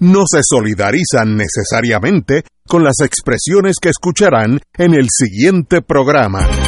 no se solidarizan necesariamente con las expresiones que escucharán en el siguiente programa.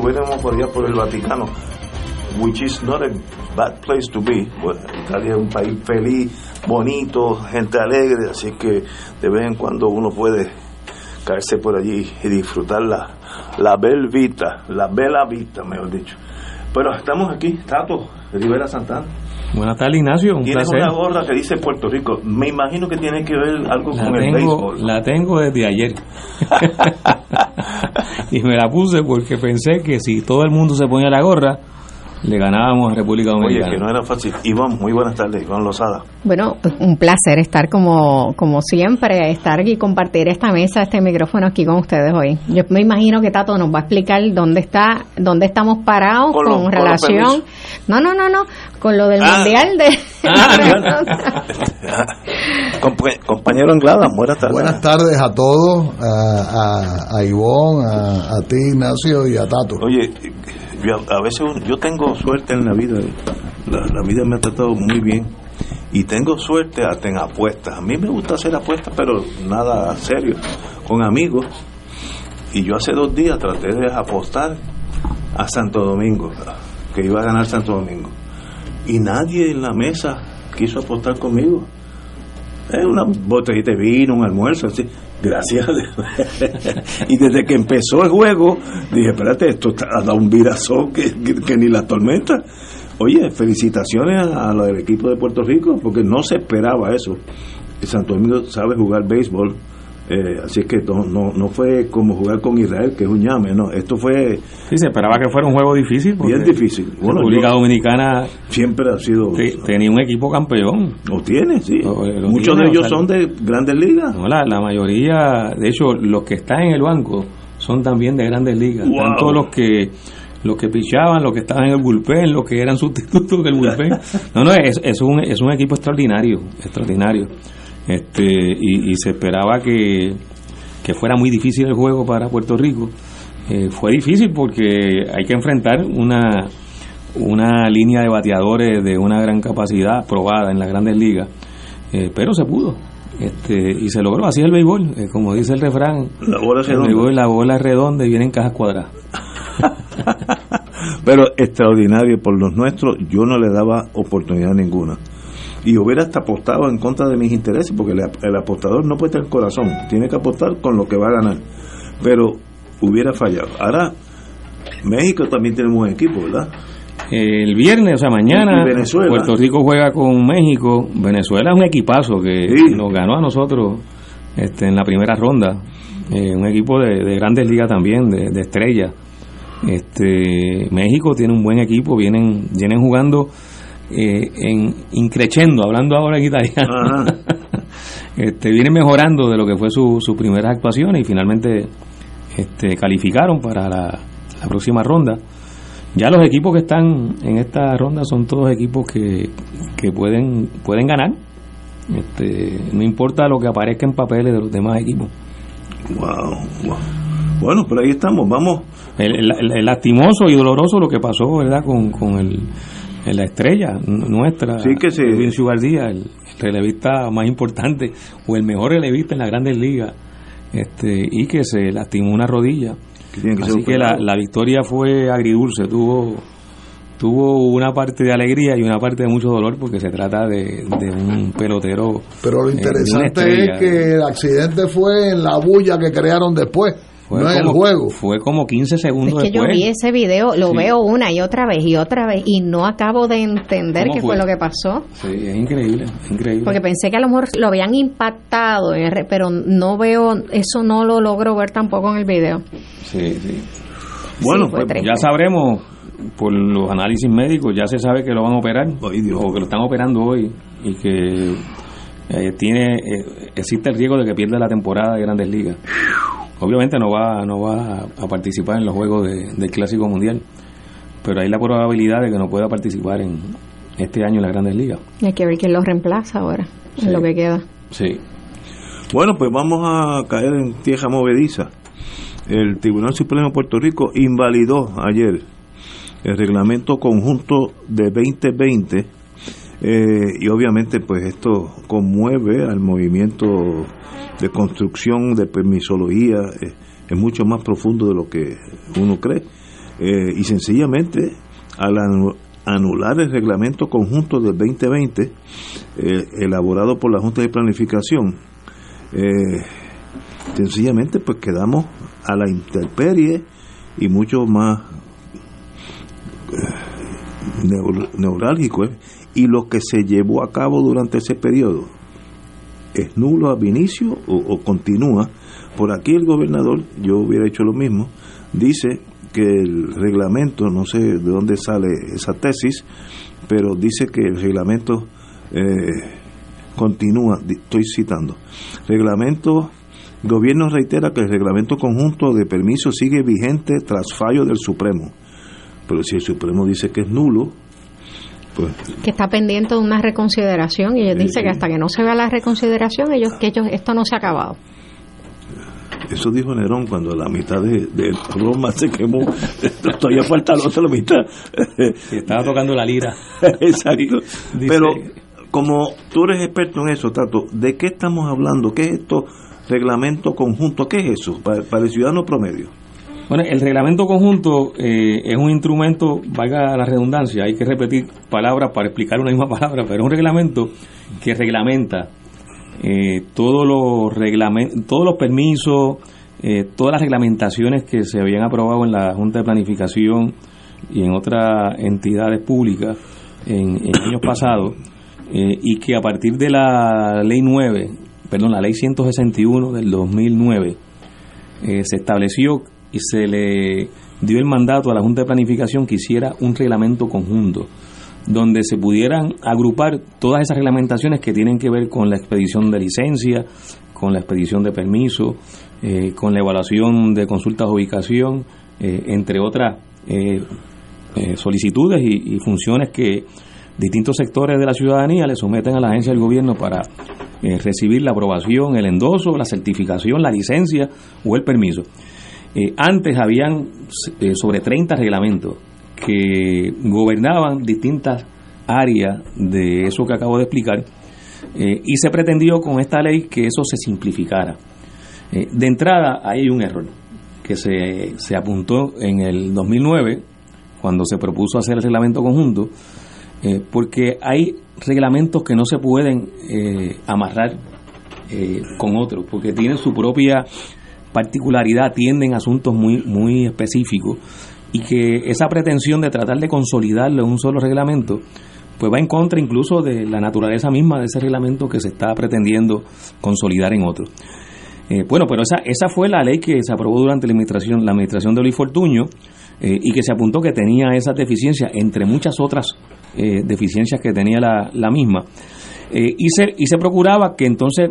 Estuviéramos por allá por el Vaticano, which is not a bad place to be. Italia es un país feliz, bonito, gente alegre, así que de vez en cuando uno puede caerse por allí y disfrutar la, la bel vita, la bella vita, mejor dicho. Pero estamos aquí, Tato, Rivera Santana. Buenas tardes, Ignacio. Un Tienes placer. una gorra que dice Puerto Rico. Me imagino que tiene que ver algo la con el tengo, béisbol. La tengo desde ayer. y me la puse porque pensé que si todo el mundo se ponía la gorra, le ganábamos a República Oye, Dominicana. que no era fácil. Iván, muy buenas tardes, Iván Lozada. Bueno, un placer estar como, como siempre, estar y compartir esta mesa, este micrófono aquí con ustedes hoy. Yo me imagino que Tato nos va a explicar dónde está, dónde estamos parados Con con, los- con los relación. no, no, no, no, con lo del Ah. mundial de. Compa- compañero Anglada, buenas tardes. Buenas tardes a todos, a, a, a Ivonne, a, a ti Ignacio y a Tato. Oye, yo, a veces yo tengo suerte en la vida. La, la vida me ha tratado muy bien. Y tengo suerte hasta en apuestas. A mí me gusta hacer apuestas, pero nada serio. Con amigos. Y yo hace dos días traté de apostar a Santo Domingo, que iba a ganar Santo Domingo. Y nadie en la mesa quiso apostar conmigo. Es una botellita de vino, un almuerzo, así. Gracias. y desde que empezó el juego, dije, espérate, esto ha dado un virazón que, que- ni la tormenta. Oye, felicitaciones a, a lo del equipo de Puerto Rico, porque no se esperaba eso. El Santo Domingo sabe jugar béisbol, eh, así que no, no, no fue como jugar con Israel, que es un llame, no. Esto fue Sí, se esperaba que fuera un juego difícil. bien difícil. Bueno, República yo- Dominicana siempre ha sido... te- tenía un equipo campeón. Lo tiene, sí. Lo- lo Muchos tiene, de ellos o sea, son de grandes ligas. No, la, la mayoría, de hecho, los que están en el banco son también de grandes ligas. Wow. Tanto los que los que pichaban, los que estaban en el bullpen, los que eran sustitutos del bullpen. No, no, es, es, un, es un equipo extraordinario, extraordinario. Este, y, y se esperaba que, que fuera muy difícil el juego para Puerto Rico. Eh, fue difícil porque hay que enfrentar una, una línea de bateadores de una gran capacidad probada en las grandes ligas, Eh, pero se pudo. Este, y se logró, así es el béisbol, eh, como dice el refrán, La bola es el redonda. béisbol, la bola es redonda y viene en cajas cuadradas. Pero extraordinario por los nuestros, yo no le daba oportunidad ninguna. Y hubiera hasta apostado en contra de mis intereses, porque el, apostador no puede tener corazón, tiene que apostar con lo que va a ganar. Pero hubiera fallado. Ahora, México también tiene un buen equipo, ¿verdad? El viernes, o sea, mañana, Venezuela. Puerto Rico juega con México. Venezuela es un equipazo que Sí. nos ganó a nosotros este, en la primera ronda. Eh, un equipo de, de grandes ligas también, de, de estrellas. Este, México tiene un buen equipo, vienen, vienen jugando eh, en increchendo, hablando ahora en italiano. Este, vienen mejorando de lo que fue su, su primera actuación y finalmente este, calificaron para la, la próxima ronda. Ya los equipos que están en esta ronda son todos equipos que, que pueden, pueden ganar. Este, no importa lo que aparezca en papeles de los demás equipos. Wow, wow. Bueno, pero ahí estamos, vamos. El, el- el lastimoso y doloroso lo que pasó, ¿verdad? Con, con el, la estrella nuestra, Sí, que Edwin Ciudadía, el, el relevista más importante o el mejor relevista en las grandes ligas, este, y que se lastimó una rodilla. Que tiene que Así que la, la victoria fue agridulce, tuvo tuvo una parte de alegría y una parte de mucho dolor porque se trata de, de un pelotero. Pero lo eh, interesante es que el accidente fue en la bulla que crearon después, Fue no en el como- juego. Fue como 15 segundos Es que yo después. vi ese video, lo Sí. veo una y otra vez y otra vez y no acabo de entender ¿Cómo qué fue fue? lo que pasó. Sí, es increíble, es increíble. Porque pensé que a lo mejor lo habían impactado, pero no veo, eso no lo logro ver tampoco en el video. Sí, sí. Bueno, Sí, fue pues. Ya sabremos por los análisis médicos, ya se sabe que lo van a operar Ay, Dios. o que lo están operando hoy y que eh, tiene eh, existe el riesgo de que pierda la temporada de Grandes Ligas. Obviamente no va no va a, participar en los juegos de- del Clásico Mundial, pero hay la probabilidad de que no pueda participar en este año en las Grandes Ligas. Y hay que ver quién lo reemplaza ahora, Sí. en lo que queda. Sí. Bueno, pues vamos a caer en tierra movediza. El Tribunal Supremo de Puerto Rico invalidó ayer el reglamento conjunto de 2020 eh, y obviamente pues esto conmueve al movimiento de construcción de permisología, eh, es mucho más profundo de lo que uno cree. Eh, y sencillamente al anu- anular el reglamento conjunto del 2020 eh, elaborado por la Junta de Planificación sencillamente pues quedamos a la intemperie y mucho más neur- neurálgico y lo que se llevó a cabo durante ese periodo es nulo ab inicio o, o continúa por aquí el gobernador yo hubiera hecho lo mismo dice que el reglamento no sé de dónde sale esa tesis pero dice que el reglamento eh, continúa, estoy citando, reglamento, gobierno reitera que el reglamento conjunto de permiso sigue vigente tras fallo del Supremo. Pero si el Supremo dice que es nulo, pues Que está pendiente de una reconsideración y ellos Sí, dicen que hasta que no se vea la reconsideración, ellos que ellos esto no se ha acabado. eso dijo Nerón cuando la mitad de, de Roma se quemó, todavía falta la otra mitad. Estaba tocando la lira. Exacto. Dice- Pero como tú eres experto en eso, Tato, ¿de qué estamos hablando? ¿Qué es esto? Reglamento conjunto, ¿qué es eso para, para el ciudadano promedio? Bueno, el reglamento conjunto eh, es un instrumento, valga la redundancia, hay que repetir palabras para explicar una misma palabra, pero es un reglamento que reglamenta eh, todos los reglamentos, todos los permisos, eh, todas las reglamentaciones que se habían aprobado en la Junta de Planificación y en otras entidades públicas en, años pasados, eh, y que a partir de la ley 9, perdón, la ley 161 del 2009, eh, se estableció y se le dio el mandato a la Junta de Planificación que hiciera un reglamento conjunto donde se pudieran agrupar todas esas reglamentaciones que tienen que ver con la expedición de licencia, con la expedición de permiso, eh, con la evaluación de consultas de ubicación, eh, entre otras eh, solicitudes y, funciones que distintos sectores de la ciudadanía le someten a la agencia del gobierno para recibir la aprobación, el endoso, la certificación, la licencia o el permiso. Eh, antes habían eh, sobre 30 reglamentos que gobernaban distintas áreas de eso que acabo de explicar eh, y se pretendió con esta ley que eso se simplificara. De entrada, hay un error que se, se apuntó en el 2009 cuando se propuso hacer el reglamento conjunto, porque hay reglamentos que no se pueden amarrar con otros, porque tienen su propia particularidad, atienden asuntos muy, muy específicos y que esa pretensión de tratar de consolidarlo en un solo reglamento, pues va en contra incluso de la naturaleza misma de ese reglamento que se está pretendiendo consolidar en otro. Eh, bueno, pero esa, esa fue la ley que se aprobó durante la administración, la administración de Luis Fortuño eh, y que se apuntó que tenía esas deficiencias, entre muchas otras eh, deficiencias que tenía la, la misma. Y, se, y se procuraba que entonces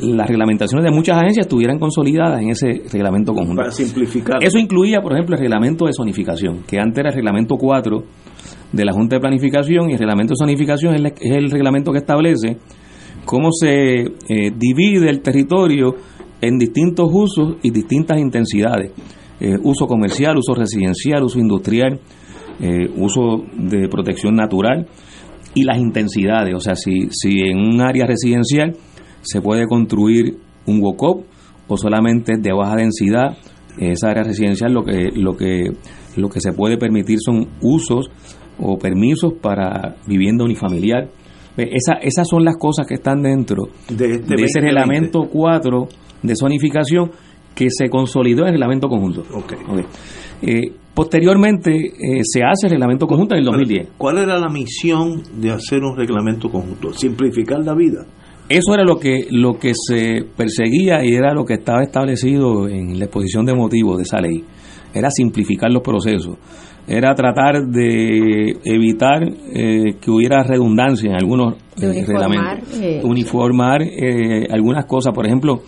las reglamentaciones de muchas agencias estuvieran consolidadas en ese reglamento conjunto. Para simplificar. Eso incluía, por ejemplo, el reglamento de zonificación, que antes era el reglamento 4 de la Junta de Planificación y el reglamento de zonificación es el, reglamento que establece cómo se eh, divide el territorio en distintos usos y distintas intensidades. Eh, uso comercial, uso residencial, uso industrial, eh, uso de protección natural y las intensidades. O sea, si, si en un área residencial se puede construir un WOCOP o solamente de baja densidad, esa área residencial lo que, lo que, lo que se puede permitir son usos o permisos para vivienda unifamiliar. Esa, esas son las cosas que están dentro de, este ese reglamento 4 de zonificación que se consolidó en el reglamento conjunto. Okay. Eh, posteriormente eh, se hace el reglamento conjunto en el 2010. ¿Cuál era la misión de hacer un reglamento conjunto? Simplificar la vida. Eso era lo que lo que se perseguía y era lo que estaba establecido en la exposición de motivos de esa ley. Era simplificar los procesos era tratar de evitar eh, que hubiera redundancia en algunos eh, reglamentos, eh, uniformar algunas cosas, por ejemplo,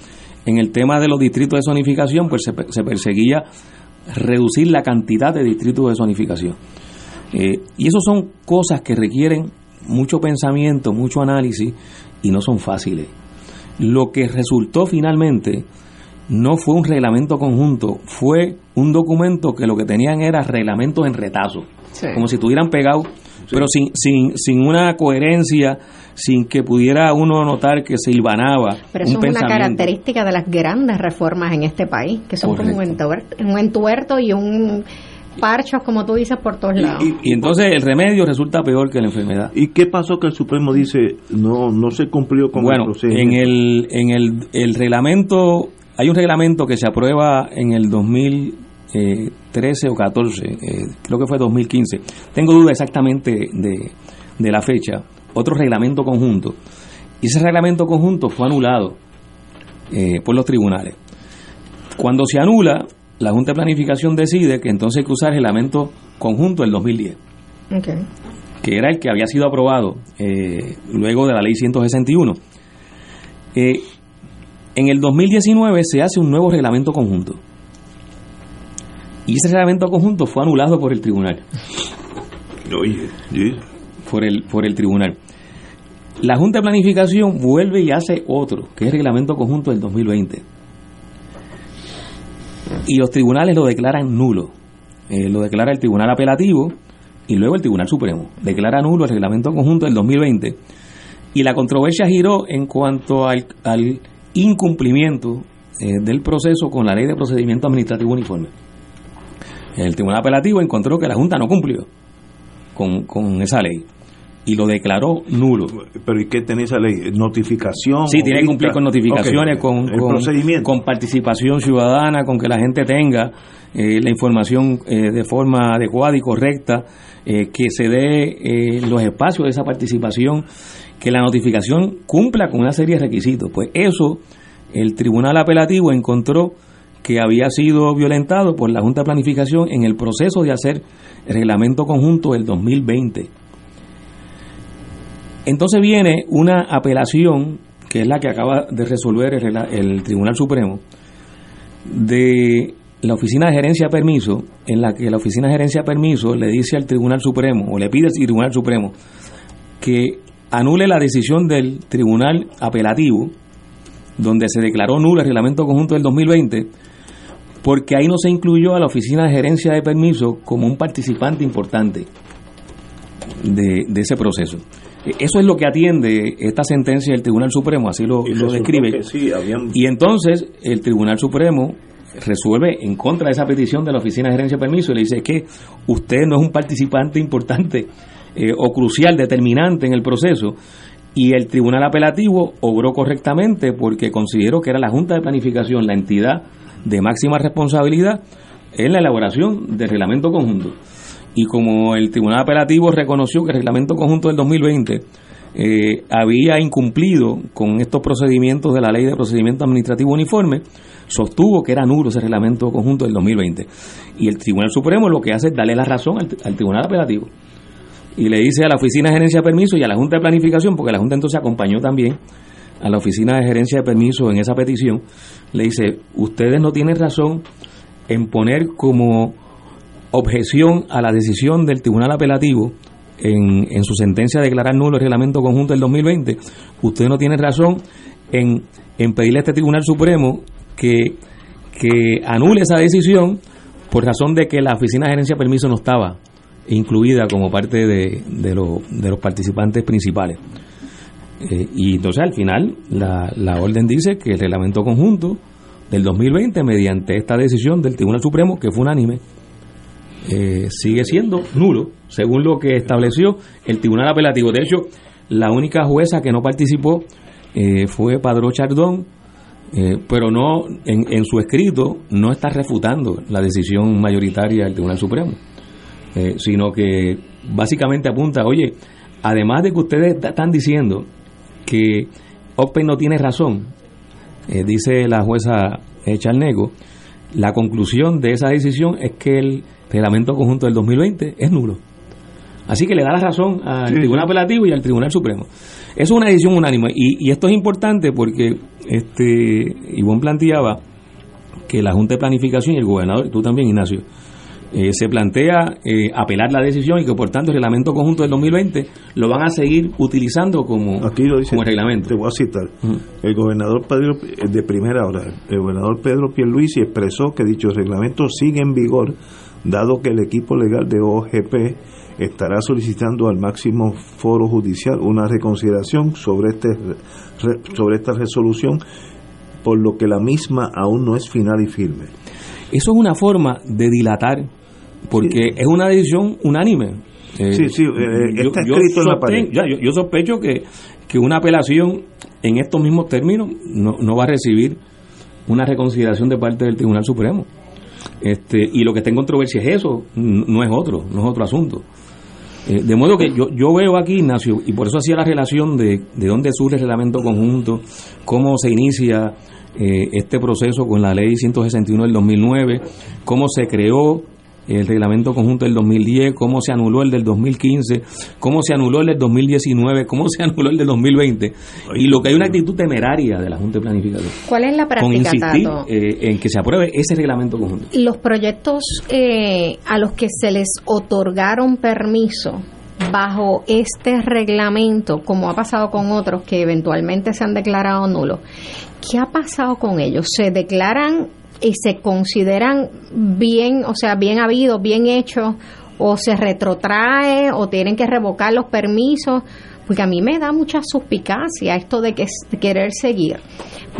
en el tema de los distritos de zonificación, pues se, perseguía reducir la cantidad de distritos de zonificación. y eso son cosas que requieren mucho pensamiento, mucho análisis y no son fáciles. Lo que resultó finalmente no fue un reglamento conjunto, fue un documento que lo que tenían era reglamentos en retazo, como si estuvieran pegados, pero sin, sin, sin una coherencia, sin que pudiera uno notar que se hilvanaba. Pero eso es una característica de las grandes reformas en este país, que son como un entuerto, un entuerto y un parchos, como tú dices, por todos lados. Y, entonces el remedio resulta peor que la enfermedad. ¿Y qué pasó que el Supremo dice no no se cumplió con bueno, en el en el, el reglamento hay un reglamento que se aprueba en el 2013 o 14, eh, creo que fue 2015. Tengo duda exactamente de, la fecha. Otro reglamento conjunto. Y ese reglamento conjunto fue anulado eh, por los tribunales. Cuando se anula, la Junta de Planificación decide que entonces hay que usar el reglamento conjunto del 2010. Que era el que había sido aprobado eh, luego de la ley 161. Eh, en el 2019 se hace un nuevo reglamento conjunto. Y ese reglamento conjunto fue anulado por el tribunal. Oye, por el, por el tribunal. La Junta de Planificación vuelve y hace otro, que es el reglamento conjunto del 2020. Y los tribunales lo declaran nulo. Eh, lo declara el Tribunal Apelativo y luego el Tribunal Supremo. Declara nulo el reglamento conjunto del 2020. Y la controversia giró en cuanto al, incumplimiento eh, del proceso con la ley de procedimiento administrativo uniforme. El Tribunal Apelativo encontró que la Junta no cumplió con, esa ley y lo declaró nulo. ¿Pero y qué tiene esa ley? ¿Notificación? Sí, tiene que cumplir con notificaciones, con, con, participación ciudadana, con que la gente tenga eh, la información eh, de forma adecuada y correcta, que se dé los espacios de esa participación que la notificación cumpla con una serie de requisitos. Pues eso el Tribunal Apelativo encontró que había sido violentado por la Junta de Planificación en el proceso de hacer el reglamento conjunto del 2020. Entonces viene una apelación, que es la que acaba de resolver el, Tribunal Supremo, de la Oficina de Gerencia de Permiso, en la que la Oficina de Gerencia de Permiso le dice al Tribunal Supremo, o le pide al Tribunal Supremo, que anule la decisión del Tribunal Apelativo, donde se declaró nulo el reglamento conjunto del 2020, porque ahí no se incluyó a la Oficina de Gerencia de Permiso como un participante importante de, ese proceso. Eso es lo que atiende esta sentencia del Tribunal Supremo, así lo, describe. Y entonces el Tribunal Supremo resuelve en contra de esa petición de la Oficina de Gerencia de Permiso y le dice que usted no es un participante importante eh, o crucial, determinante en el proceso. Y el Tribunal Apelativo obró correctamente porque consideró que era la Junta de Planificación la entidad de máxima responsabilidad en la elaboración del reglamento conjunto. Y como el Tribunal Apelativo reconoció que el reglamento conjunto del 2020 eh, había incumplido con estos procedimientos de la Ley de Procedimiento Administrativo Uniforme, sostuvo que era nulo ese reglamento conjunto del 2020. Y el Tribunal Supremo lo que hace es darle la razón al Tribunal Apelativo y le dice a la Oficina de Gerencia de Permiso y a la Junta de Planificación, porque la Junta entonces acompañó también a la Oficina de Gerencia de Permisos en esa petición, le dice, ustedes no tienen razón en poner como objeción a la decisión del Tribunal Apelativo en, en su sentencia de declarar nulo el reglamento conjunto del 2020, ustedes no tienen razón en, pedirle a este Tribunal Supremo que, que anule esa decisión por razón de que la Oficina de Gerencia de Permisos no estaba incluida como parte de, de, de los participantes principales. Eh, y entonces al final la, la orden dice que el reglamento conjunto del 2020, mediante esta decisión del Tribunal Supremo, que fue unánime, eh, sigue siendo nulo, según lo que estableció el Tribunal Apelativo. De hecho, la única jueza que no participó eh, fue Padrón Chardón, eh, pero no en, su escrito no está refutando la decisión mayoritaria del Tribunal Supremo, sino que básicamente apunta, oye, además de que ustedes están diciendo que Open no tiene razón, dice la jueza Charnego, la conclusión de esa decisión es que el reglamento conjunto del 2020 es nulo. Así que le da la razón al Tribunal Apelativo y al Tribunal Supremo. Es una decisión unánime y, y, esto es importante porque este Ivonne planteaba que la Junta de Planificación y el gobernador, y tú también Ignacio, eh, se plantea eh, apelar la decisión y que por tanto el reglamento conjunto del 2020 lo van a seguir utilizando como, Aquí lo dice, como reglamento. Te voy a citar. Uh -huh. El gobernador Pedro, de primera hora, el gobernador Pedro Pierluisi expresó que dicho reglamento sigue en vigor dado que el equipo legal de OGP estará solicitando al máximo foro judicial una reconsideración sobre este sobre esta resolución por lo que la misma aún no es final y firme. Eso es una forma de dilatar porque sí. es una decisión unánime. Eh, sí, sí, eh, está yo, escrito yo en la pared. Ya, yo, yo, sospecho que, que una apelación en estos mismos términos no, no va a recibir una reconsideración de parte del Tribunal Supremo. Este, y lo que está en controversia es eso, no es otro, no es otro asunto. Eh, de modo que yo, yo veo aquí, Ignacio, y por eso hacía la relación de, de dónde surge el reglamento conjunto, cómo se inicia eh, este proceso con la ley 161 del 2009, cómo se creó el reglamento conjunto del 2010, cómo se anuló el del 2015, cómo se anuló el del 2019, cómo se anuló el del 2020. Y lo que hay una actitud temeraria de la Junta de Planificación. ¿Cuál es la práctica, con insistir Tato? eh, en que se apruebe ese reglamento conjunto. Los proyectos eh, a los que se les otorgaron permiso bajo este reglamento, como ha pasado con otros que eventualmente se han declarado nulos, ¿qué ha pasado con ellos? ¿Se declaran y se consideran bien, o sea, bien habidos, bien hechos, o se retrotrae, o tienen que revocar los permisos, porque a mí me da mucha suspicacia esto de que de querer seguir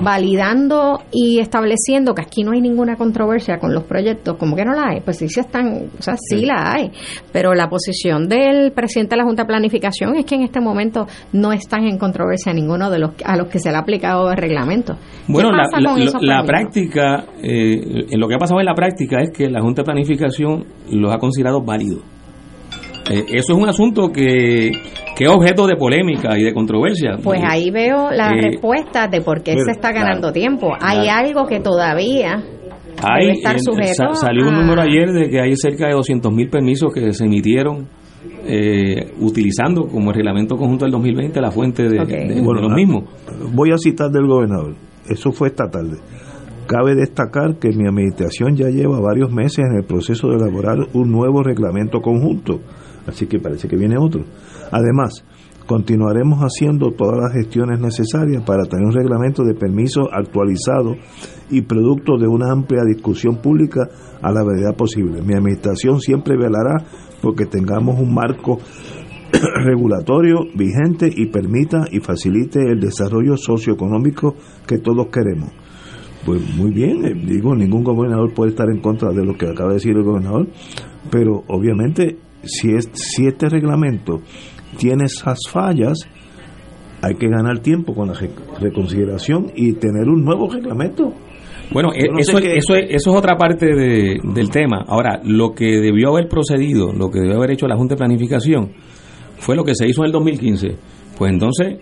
validando y estableciendo que aquí no hay ninguna controversia con los proyectos, como que no la hay, pues sí se están, o sea, sí, la hay, pero la posición del presidente de la Junta de Planificación es que en este momento no están en controversia ninguno de los a los que se le ha aplicado el reglamento. Bueno, la, la, la práctica, eh, lo que ha pasado en la práctica es que la Junta de Planificación los ha considerado válidos. Eh, eso es un asunto que, que es objeto de polémica y de controversia. Pues ahí veo la eh, respuesta de por qué se está ganando claro, tiempo. Hay claro. algo que todavía hay, debe estar sujeto sa salió a... un número ayer de que hay cerca de 200 mil permisos que se emitieron eh, utilizando como reglamento conjunto del 2020 la fuente de, okay. de, bueno, de los mismos. Voy a citar del gobernador. Eso fue esta tarde. Cabe destacar que mi administración ya lleva varios meses en el proceso de elaborar un nuevo reglamento conjunto así que parece que viene otro. Además, continuaremos haciendo todas las gestiones necesarias para tener un reglamento de permiso actualizado y producto de una amplia discusión pública a la brevedad posible. Mi administración siempre velará porque tengamos un marco regulatorio vigente y permita y facilite el desarrollo socioeconómico que todos queremos. Pues muy bien, eh, digo, ningún gobernador puede estar en contra de lo que acaba de decir el gobernador, pero obviamente si, es, si este reglamento tiene esas fallas, hay que ganar tiempo con la reconsideración y tener un nuevo reglamento. Bueno, no eso, es, eso es otra parte de, del tema. Ahora, lo que debió haber procedido, lo que debió haber hecho la Junta de Planificación, fue lo que se hizo en el 2015. Pues entonces,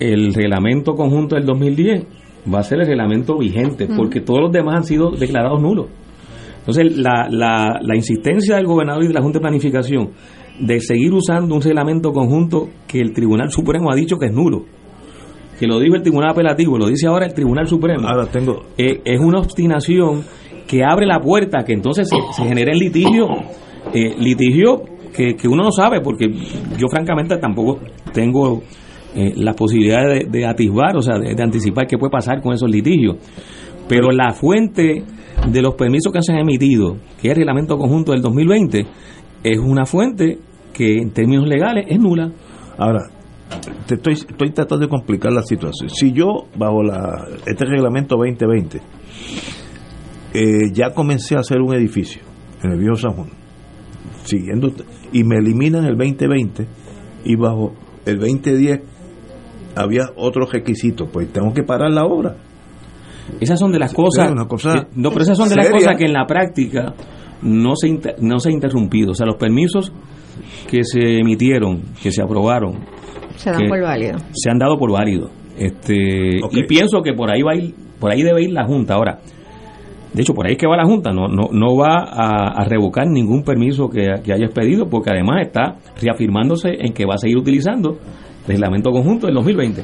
el reglamento conjunto del 2010 va a ser el reglamento vigente, porque todos los demás han sido declarados nulos. Entonces, la, la, la, insistencia del gobernador y de la Junta de Planificación de seguir usando un reglamento conjunto que el Tribunal Supremo ha dicho que es nulo, que lo dijo el Tribunal Apelativo, lo dice ahora el Tribunal Supremo. Ahora tengo. Eh, es una obstinación que abre la puerta que entonces se, se genere litigio, eh, litigio que, que, uno no sabe, porque yo francamente tampoco tengo eh, la posibilidad de, de, atisbar, o sea, de, de, anticipar qué puede pasar con esos litigios. Pero la fuente de los permisos que se han emitido, que es el reglamento conjunto del 2020, es una fuente que en términos legales es nula. Ahora, te estoy, estoy tratando de complicar la situación. Si yo, bajo la, este reglamento 2020, eh, ya comencé a hacer un edificio en el viejo San Juan, siguiendo, y me eliminan el 2020, y bajo el 2010 había otros requisitos, pues tengo que parar la obra. Esas son de las cosas. Cosa que, no, pero esas son de seria. las cosas que en la práctica no se, inter, no se ha interrumpido. O sea, los permisos que se emitieron, que se aprobaron, se dan por válido. Se han dado por válido. Este, Okay. Y pienso que por ahí va a ir, por ahí debe ir la Junta. Ahora, de hecho, por ahí es que va la Junta, no, no, no va a, a revocar ningún permiso que, que hayas pedido, porque además está reafirmándose en que va a seguir utilizando el reglamento conjunto del 2020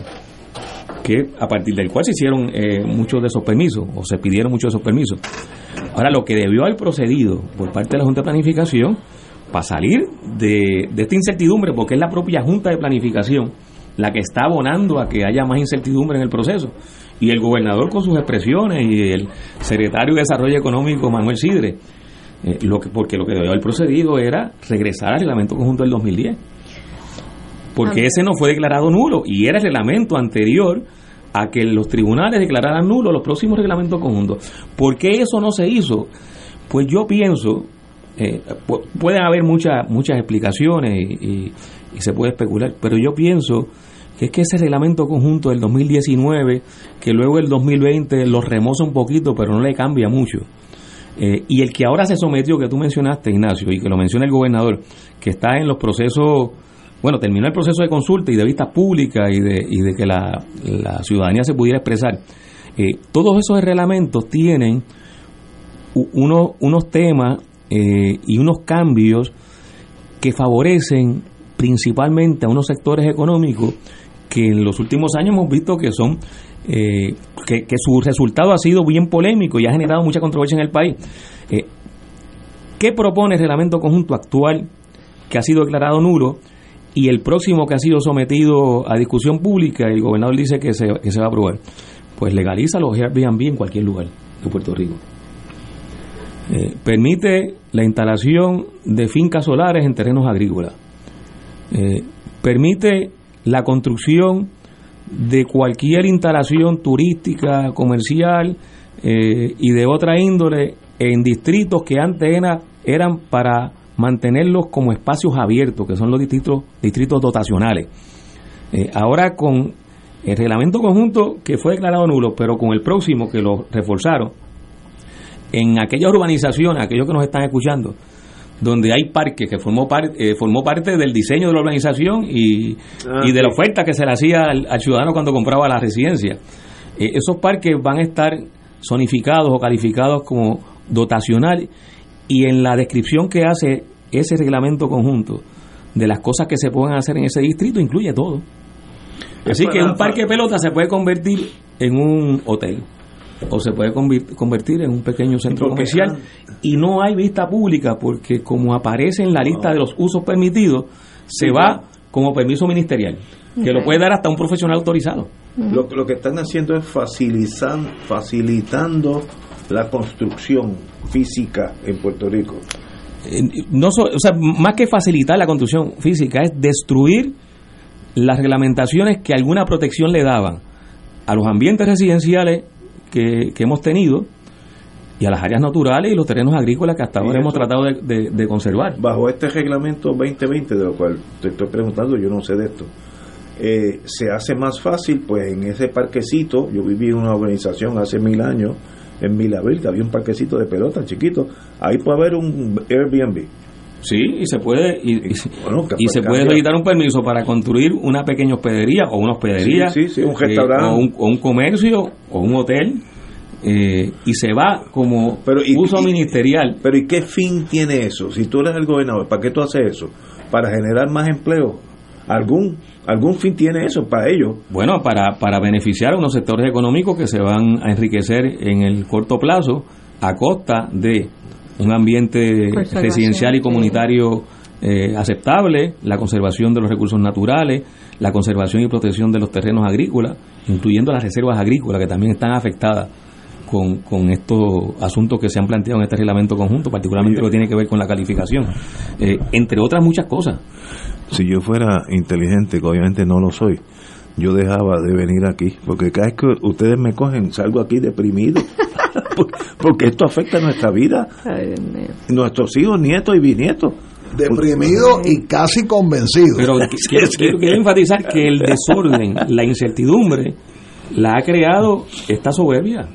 que a partir del cual se hicieron eh, muchos de esos permisos o se pidieron muchos de esos permisos. Ahora, lo que debió haber procedido por parte de la Junta de Planificación para salir de, esta incertidumbre, porque es la propia Junta de Planificación la que está abonando a que haya más incertidumbre en el proceso. Y el gobernador con sus expresiones y el secretario de Desarrollo Económico, Manuel Sidre, eh, lo que, porque lo que debió haber procedido era regresar al reglamento conjunto del 2010 porque ese no fue declarado nulo y era el reglamento anterior a que los tribunales declararan nulo los próximos reglamentos conjuntos. ¿Por qué eso no se hizo? Pues yo pienso, eh, pueden haber muchas muchas explicaciones y, y, y, se puede especular, pero yo pienso que es que ese reglamento conjunto del 2019, que luego el 2020 lo remoza un poquito, pero no le cambia mucho. Eh, y el que ahora se sometió, que tú mencionaste, Ignacio, y que lo menciona el gobernador, que está en los procesos bueno, terminó el proceso de consulta y de vistas públicas y de, que la, ciudadanía se pudiera expresar. Eh, todos esos reglamentos tienen uno, unos temas eh, y unos cambios que favorecen principalmente a unos sectores económicos que en los últimos años hemos visto que son eh, que, su resultado ha sido bien polémico y ha generado mucha controversia en el país. ¿Qué propone el reglamento conjunto actual que ha sido declarado nulo? Y el próximo que ha sido sometido a discusión pública, el gobernador dice que se, va a aprobar, pues legaliza los Airbnb en cualquier lugar de Puerto Rico. Eh, permite la instalación de fincas solares en terrenos agrícolas. Eh, permite la construcción de cualquier instalación turística, comercial eh, y de otra índole en distritos que antes era, eran para mantenerlos como espacios abiertos, que son los distritos, distritos dotacionales. Eh, ahora con el reglamento conjunto que fue declarado nulo, pero con el próximo que lo reforzaron, en aquellas urbanizaciones, aquellos que nos están escuchando, donde hay parques que formó, par, eh, formó parte del diseño de la urbanización y, ah, y de la oferta que se le hacía al, al ciudadano cuando compraba la residencia. Eh, esos parques van a estar zonificados o calificados como dotacional y en la descripción que hace ese reglamento conjunto de las cosas que se pueden hacer en ese distrito incluye todo. Así que un parque de pelota se puede convertir en un hotel o se puede convertir en un pequeño centro comercial. y no hay vista pública porque como aparece en la lista de los usos permitidos se va como permiso ministerial que lo puede dar hasta un profesional autorizado. Lo, lo que están haciendo es facilitan, facilitando la construcción física en Puerto Rico. No o sea, más que facilitar la construcción física es destruir las reglamentaciones que alguna protección le daban a los ambientes residenciales que, que hemos tenido y a las áreas naturales y los terrenos agrícolas que hasta ahora hemos tratado de, de, de, conservar. Bajo este reglamento 2020, de lo cual te estoy preguntando, yo no sé de esto, eh, se hace más fácil, pues en ese parquecito, yo viví en una organización hace mil años, en Milaville, que había un parquecito de pelota chiquito, ahí puede haber un Airbnb. Sí, y se puede y, y, bueno, y se puede solicitar un permiso para construir una pequeña hospedería o una hospedería, sí, sí, sí, un restaurante, eh, o, un, o, un, comercio o un hotel. Eh, y se va como pero, y, uso ministerial. Pero ¿y qué fin tiene eso? Si tú eres el gobernador, ¿para qué tú haces eso? ¿Para generar más empleo? Algún algún fin tiene eso para ellos. Bueno, para, para beneficiar a unos sectores económicos que se van a enriquecer en el corto plazo a costa de un ambiente residencial y comunitario eh, aceptable, la conservación de los recursos naturales, la conservación y protección de los terrenos agrícolas, incluyendo las reservas agrícolas que también están afectadas con, con estos asuntos que se han planteado en este reglamento conjunto, particularmente lo que tiene que ver con la calificación, eh, entre otras muchas cosas. Si yo fuera inteligente, que obviamente no lo soy, yo dejaba de venir aquí, porque cada vez que ustedes me cogen, salgo aquí deprimido, porque esto afecta a nuestra vida, nuestros hijos, nietos y bisnietos. Deprimido y casi convencido. Pero quiero, quiero enfatizar que el desorden, la incertidumbre, la ha creado esta soberbia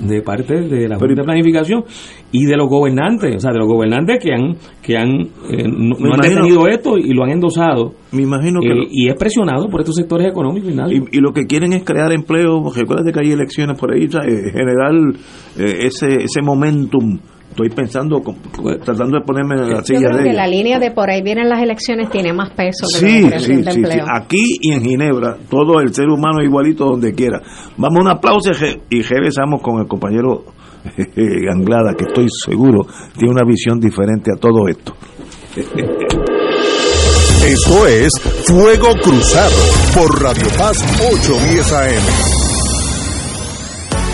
de parte de la Junta de Planificación y de los gobernantes, o sea, de los gobernantes que han que han eh, no, han detenido esto y lo han endosado. Me imagino que eh, y es presionado por estos sectores económicos y, y, lo que quieren es crear empleo, recuerda que hay elecciones por ahí, generar eh, ese ese momentum estoy pensando, tratando de ponerme en la silla creo que la línea de por ahí vienen las elecciones tiene más peso que sí, la sí, de empleo. Aquí y en Ginebra, todo el ser humano igualito donde quiera. Vamos a un aplauso y regresamos con el compañero Anglada, que estoy seguro tiene una visión diferente a todo esto. Esto es Fuego Cruzado por Radio Paz 810 AM.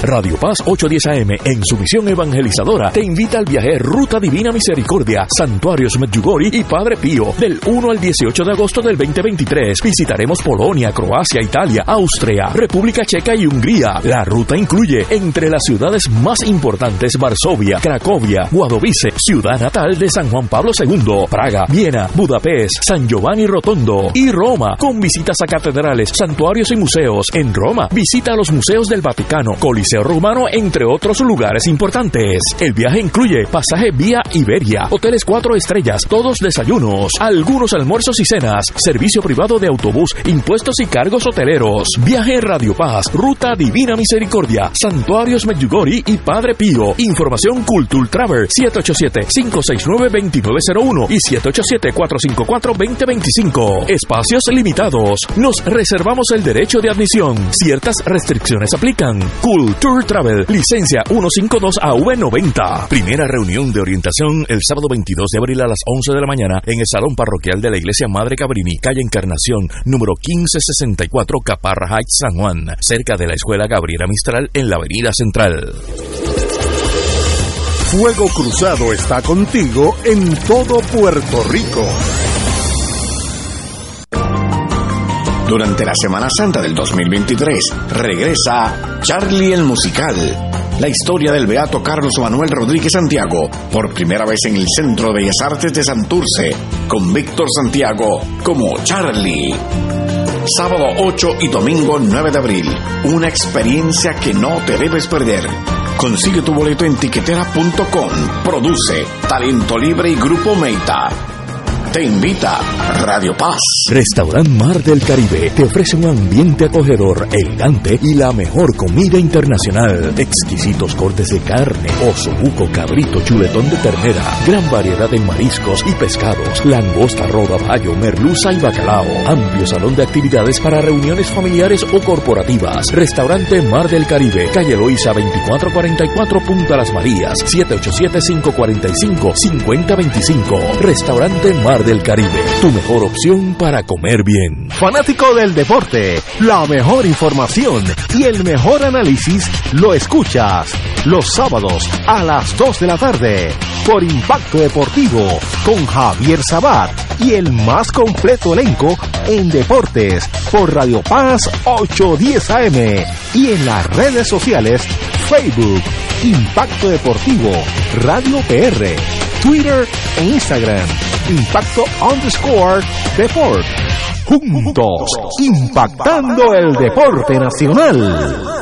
Radio Paz 810 AM, en su misión evangelizadora, te invita al viaje Ruta Divina Misericordia, Santuarios Medjugorje y Padre Pío, del 1 al 18 de agosto del 2023. Visitaremos Polonia, Croacia, Italia, Austria, República Checa y Hungría. La ruta incluye entre las ciudades más importantes Varsovia, Cracovia, Guadovice, ciudad natal de San Juan Pablo II, Praga, Viena, Budapest, San Giovanni Rotondo y Roma, con visitas a catedrales, santuarios y museos. En Roma, visita a los museos del Vaticano, Coliseo Romano, entre otros lugares importantes. El viaje incluye pasaje vía Iberia, hoteles cuatro estrellas, todos desayunos, algunos almuerzos y cenas, servicio privado de autobús, impuestos y cargos hoteleros. Viaje Radio Paz, Ruta Divina Misericordia, Santuarios Medjugorje y Padre Pío. Información Cultul Travel 787-569-2901 y 787-454-2025. Espacios limitados. Nos reservamos el derecho de admisión. Ciertas restricciones aplican. Cult Tour Travel, licencia 152AV90. Primera reunión de orientación el sábado 22 de abril a las 11 de la mañana en el Salón Parroquial de la Iglesia Madre Cabrini, calle Encarnación, número 1564, Caparra Heights, San Juan, cerca de la Escuela Gabriela Mistral en la Avenida Central. Fuego Cruzado está contigo en todo Puerto Rico. Durante la Semana Santa del 2023 regresa Charlie el Musical, la historia del beato Carlos Manuel Rodríguez Santiago, por primera vez en el Centro de Bellas Artes de Santurce, con Víctor Santiago como Charlie. Sábado 8 y domingo 9 de abril, una experiencia que no te debes perder. Consigue tu boleto en tiquetera.com. Produce Talento Libre y Grupo Meita te invita Radio Paz. Restaurant Mar del Caribe te ofrece un ambiente acogedor, elegante y la mejor comida internacional. Exquisitos cortes de carne, oso, buco, cabrito, chuletón de ternera, gran variedad de mariscos y pescados, langosta, roda, bayo, merluza y bacalao. Amplio salón de actividades para reuniones familiares o corporativas. Restaurante Mar del Caribe, calle Loíza 2444 Punta Las Marías, 787-545-5025. Restaurante Mar del Caribe, tu mejor opción para comer bien. Fanático del deporte, la mejor información y el mejor análisis lo escuchas los sábados a las 2 de la tarde por Impacto Deportivo con Javier Sabat y el más completo elenco en deportes por Radio Paz 810 AM y en las redes sociales Facebook, Impacto Deportivo, Radio PR, Twitter e Instagram, Impacto underscore Deport. Juntos, impactando el deporte nacional.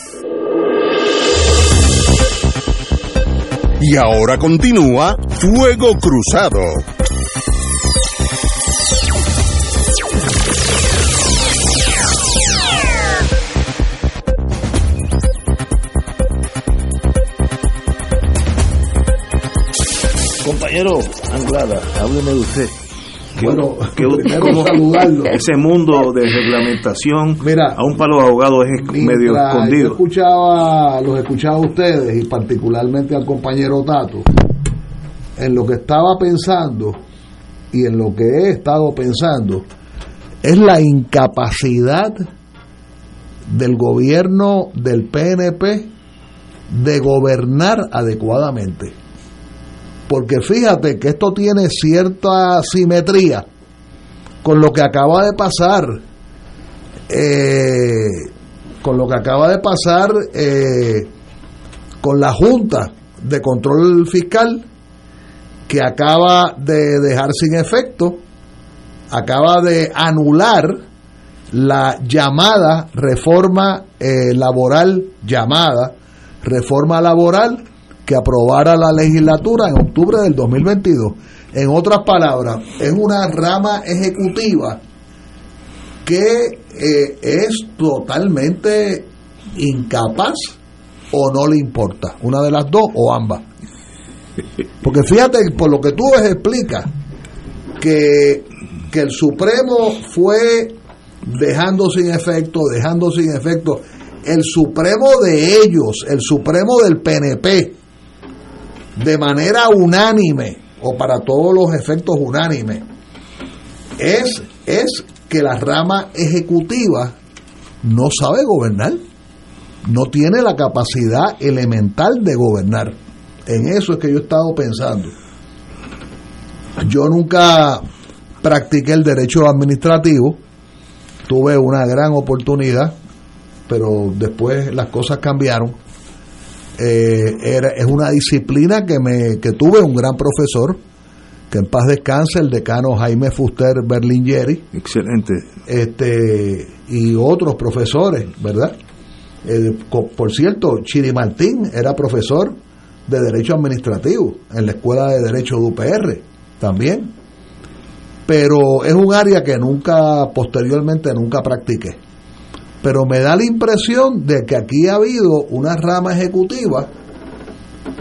Y ahora continúa Fuego Cruzado. Compañero Anglada, hábleme de usted. Que- Bueno, que- como saludarlo. Ese mundo de reglamentación, Mira, aún para los abogados es medio Mientras yo escondido. escuchaba, los escuchaba a ustedes y particularmente al compañero Tato, en lo que estaba pensando y en lo que he estado pensando es la incapacidad del gobierno del PNP de gobernar adecuadamente. Porque fíjate que esto tiene cierta simetría con lo que acaba de pasar eh, con lo que acaba de pasar eh, con la Junta de Control Fiscal, que acaba de dejar sin efecto, acaba de anular la llamada reforma eh, laboral, llamada reforma laboral que aprobara la legislatura en octubre del 2022. En otras palabras, es una rama ejecutiva que eh, es totalmente incapaz o no le importa, una de las dos o ambas. Porque fíjate, por lo que tú explicas que, que el Supremo fue dejando sin efecto, dejando sin efecto, el Supremo de ellos, el Supremo del PNP, de manera unánime, o para todos los efectos unánime, es, es que la rama ejecutiva no sabe gobernar, no tiene la capacidad elemental de gobernar. En eso es que yo he estado pensando. Yo nunca practiqué el derecho administrativo, tuve una gran oportunidad, pero después las cosas cambiaron. Eh, era, es una disciplina que, me, que tuve un gran profesor, que en paz descanse, el decano Jaime Fuster Berlingeri, Excelente. este, y otros profesores, ¿verdad? Eh, por cierto, Chiri Martín era profesor de Derecho Administrativo en la Escuela de Derecho de UPR también. Pero es un área que nunca, posteriormente, nunca practiqué. Pero me da la impresión de que aquí ha habido una rama ejecutiva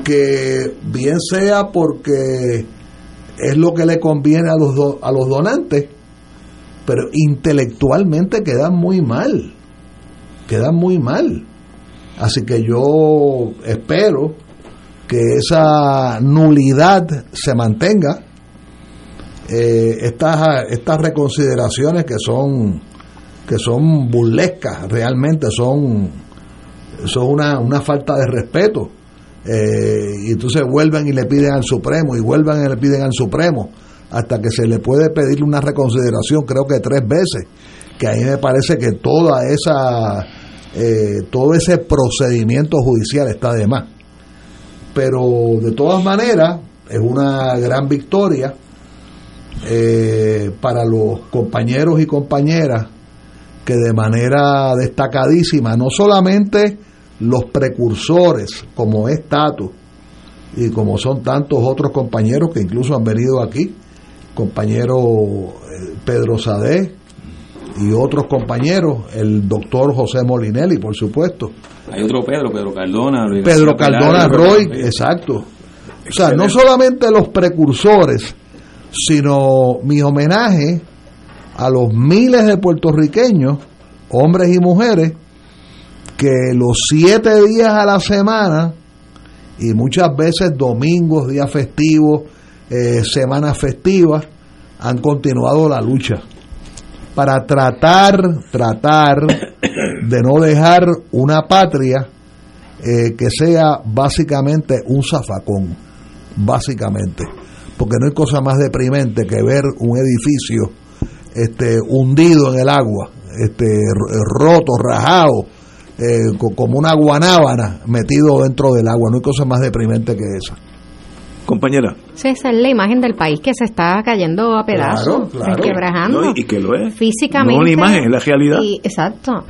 que bien sea porque es lo que le conviene a los, do- a los donantes, pero intelectualmente quedan muy mal, quedan muy mal. Así que yo espero que esa nulidad se mantenga. Eh, estas, estas reconsideraciones que son que son burlescas realmente son son una, una falta de respeto. Eh, y entonces vuelven y le piden al Supremo y vuelven y le piden al Supremo hasta que se le puede pedir una reconsideración creo que tres veces que a mí me parece que toda esa eh, todo ese procedimiento judicial está de más. Pero de todas maneras es una gran victoria eh, para los compañeros y compañeras que de manera destacadísima, no solamente los precursores, como es Tato, y como son tantos otros compañeros que incluso han venido aquí, compañero eh, Pedro Sadé y otros compañeros, el doctor José Molinelli, por supuesto, Hay otro Pedro, Pedro Cardona. Luis Pedro Cardona Roy, exacto. O sea, no solamente los precursores, sino mi homenaje a los miles de puertorriqueños, hombres y mujeres, que los siete días a la semana y muchas veces domingos, días festivos, eh, semanas festivas, han continuado la lucha para tratar, tratar de no dejar una patria eh, que sea básicamente un zafacón, básicamente. Porque no hay cosa más deprimente que ver un edificio este, hundido en el agua, este, roto, rajado, eh, como una guanábana metido dentro del agua. No hay cosa más deprimente que esa. Compañera. Sí, esa es la imagen del país que se está cayendo a pedazos, quebrajando. y que lo es. Físicamente. No una imagen, es la realidad. exacto.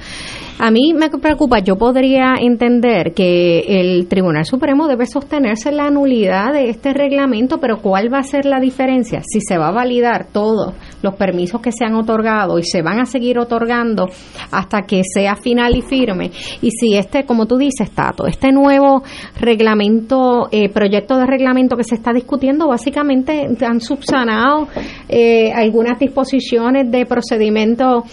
A mí me preocupa, yo podría entender que el Tribunal Supremo debe sostenerse la nulidad de este reglamento, pero ¿cuál va a ser la diferencia? Si se va a validar todos los permisos que se han otorgado y se van a seguir otorgando hasta que sea final y firme, y si este, como tú dices, Tato, este nuevo reglamento, eh, proyecto de reglamento que se está discutiendo, básicamente han subsanado eh, algunas disposiciones de procedimiento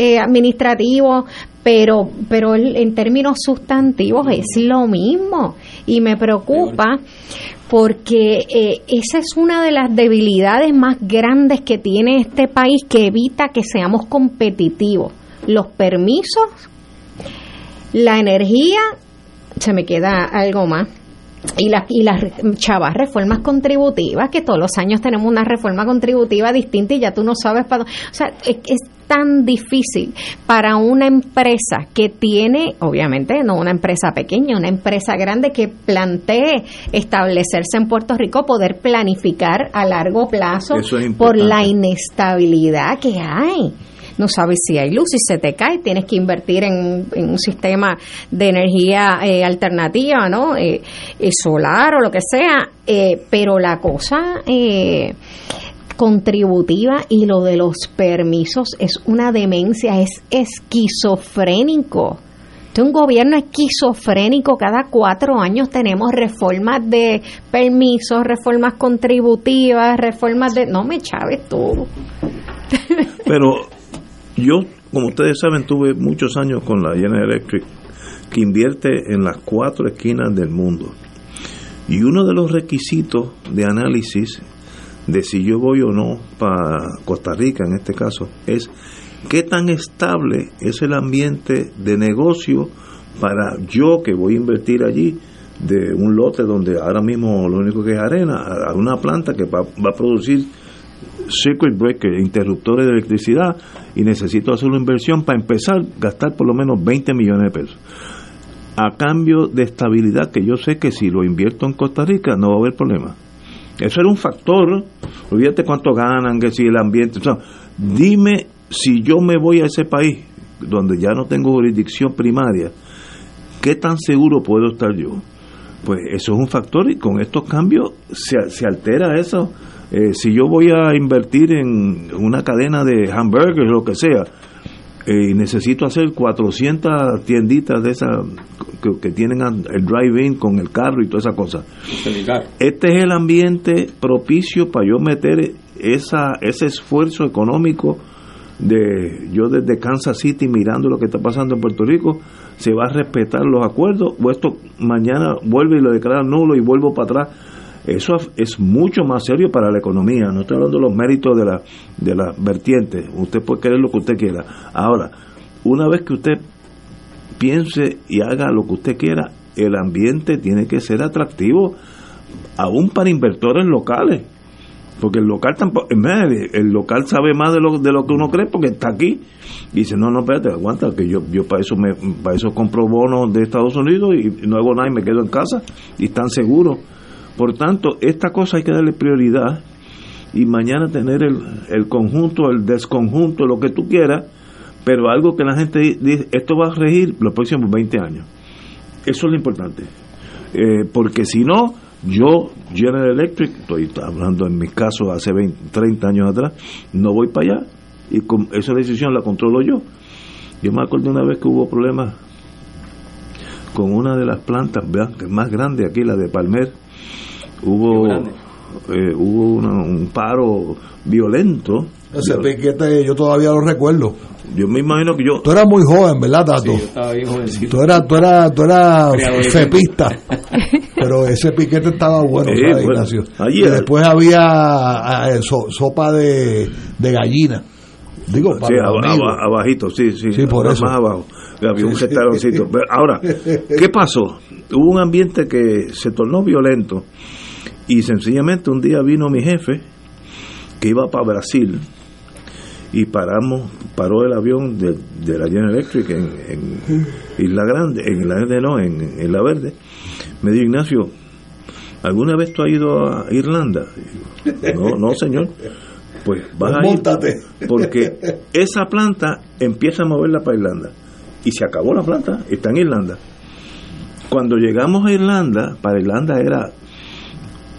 eh, administrativo, pero, pero en términos sustantivos es lo mismo. Y me preocupa porque eh, esa es una de las debilidades más grandes que tiene este país que evita que seamos competitivos. Los permisos, la energía, se me queda algo más y, las y las chavas reformas contributivas, que todos los años tenemos una reforma contributiva distinta y ya tú no sabes para dónde. O sea, es, es, tan difícil para una empresa que tiene, obviamente, no una empresa pequeña, una empresa grande que plantee establecerse en Puerto Rico, poder planificar a largo plazo por la inestabilidad que hay no sabes si hay luz, si se te cae, tienes que invertir en, un sistema de energía eh, alternativa, ¿no? Eh, eh, solar o lo que sea, pero la cosa contributiva y lo de los permisos es una demencia, es esquizofrénico. Un gobierno esquizofrénico, cada cuatro años tenemos reformas de permisos, reformas contributivas, reformas de... No me chaves todo. Pero yo, como ustedes saben, tuve muchos años con la General Electric, que invierte en las cuatro esquinas del mundo. Y uno de los requisitos de análisis de si yo voy o no para Costa Rica, en este caso, es qué tan estable es el ambiente de negocio para yo que voy a invertir allí de un lote donde ahora mismo lo único que es arena, a una planta que va, va a producir circuit breaker, interruptores de electricidad, y necesito hacer una inversión para empezar, gastar por lo menos 20 millones de pesos. A cambio de estabilidad, que yo sé que si lo invierto en Costa Rica no va a haber problema. Eso era un factor. Olvídate cuánto ganan, que si el ambiente. dime si yo me voy a ese país donde ya no tengo jurisdicción primaria, ¿qué tan seguro puedo estar yo? Pues eso es un factor y con estos cambios se, se altera eso eh, si yo voy a invertir en una cadena de hamburgers, lo que sea, eh, y necesito hacer 400 tienditas de esas que, tienen el drive-in con el carro y toda esa cosa. Este es el ambiente propicio para yo meter esa, ese esfuerzo económico de yo desde Kansas City mirando lo que está pasando en Puerto Rico, se va a respetar los acuerdos o esto mañana vuelve y lo declara nulo y vuelvo para atrás eso es mucho más serio para la economía. No estoy hablando de los méritos de la, de la vertiente. Usted puede querer lo que usted quiera. Ahora, una vez que usted piense y haga lo que usted quiera, el ambiente tiene que ser atractivo aún para inversores locales. Porque el local tampoco, el local sabe más de lo, de lo que uno cree porque está aquí. Y dice, no, no, espérate, aguanta, que yo, yo para eso me, para eso compro bonos de Estados Unidos y no hago nada y me quedo en casa y están seguros. Por tanto, esta cosa hay que darle prioridad y mañana tener el, el conjunto, el desconjunto, lo que tú quieras, pero algo que la gente dice, esto va a regir los próximos 20 años. Eso es lo importante. Eh, porque si no, yo, General Electric, estoy hablando en mi caso hace 20, 30 años atrás, no voy para allá y esa decisión la controlo yo. Yo me acuerdo una vez que hubo problemas con una de las plantas más grandes aquí, la de Palmer, hubo eh, hubo un paro violento. Ese piquete yo todavía lo recuerdo. Yo me imagino que yo... Tú eras muy joven, ¿verdad, Tato? Sí, yo estaba bien jovencito. Tú eras, tú eras, tú eras cepista. pero ese piquete estaba bueno, ¿sabes, Ignacio? y después había eh, sopa de, de gallina. Digo, sí, abajito, sí, sí, sí por eso. más abajo. Había un Ahora, ¿qué pasó? Hubo un ambiente que se tornó violento Y sencillamente un día vino mi jefe, que iba para Brasil, y paramos, paró el avión de, de la General Electric en, en Isla Grande, en Isla Grande no, en, en La Verde. Me dijo, Ignacio, ¿alguna vez tú has ido a Irlanda? No, no, señor. Pues vas a ir. Porque esa planta empieza a moverla para Irlanda. Y se acabó la planta, está en Irlanda. Cuando llegamos a Irlanda, para Irlanda era.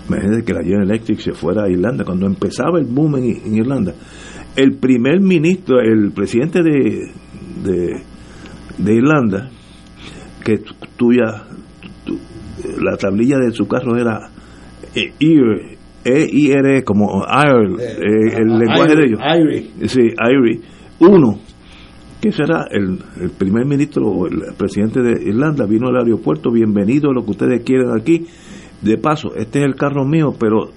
Imagínate que la General Electric se fuera a Irlanda. Cuando empezaba el boom en, en Irlanda, el primer ministro, el presidente de, de, de Irlanda, que tu- tuya, tu- la tablilla de su carro era eh, IR, E-I-R, como IR, eh, el lenguaje de ellos. Sí, IRI. Uno, que será el, el primer ministro o el presidente de Irlanda, vino al aeropuerto, bienvenido, lo que ustedes quieran aquí. De paso, este es el carro mío, pero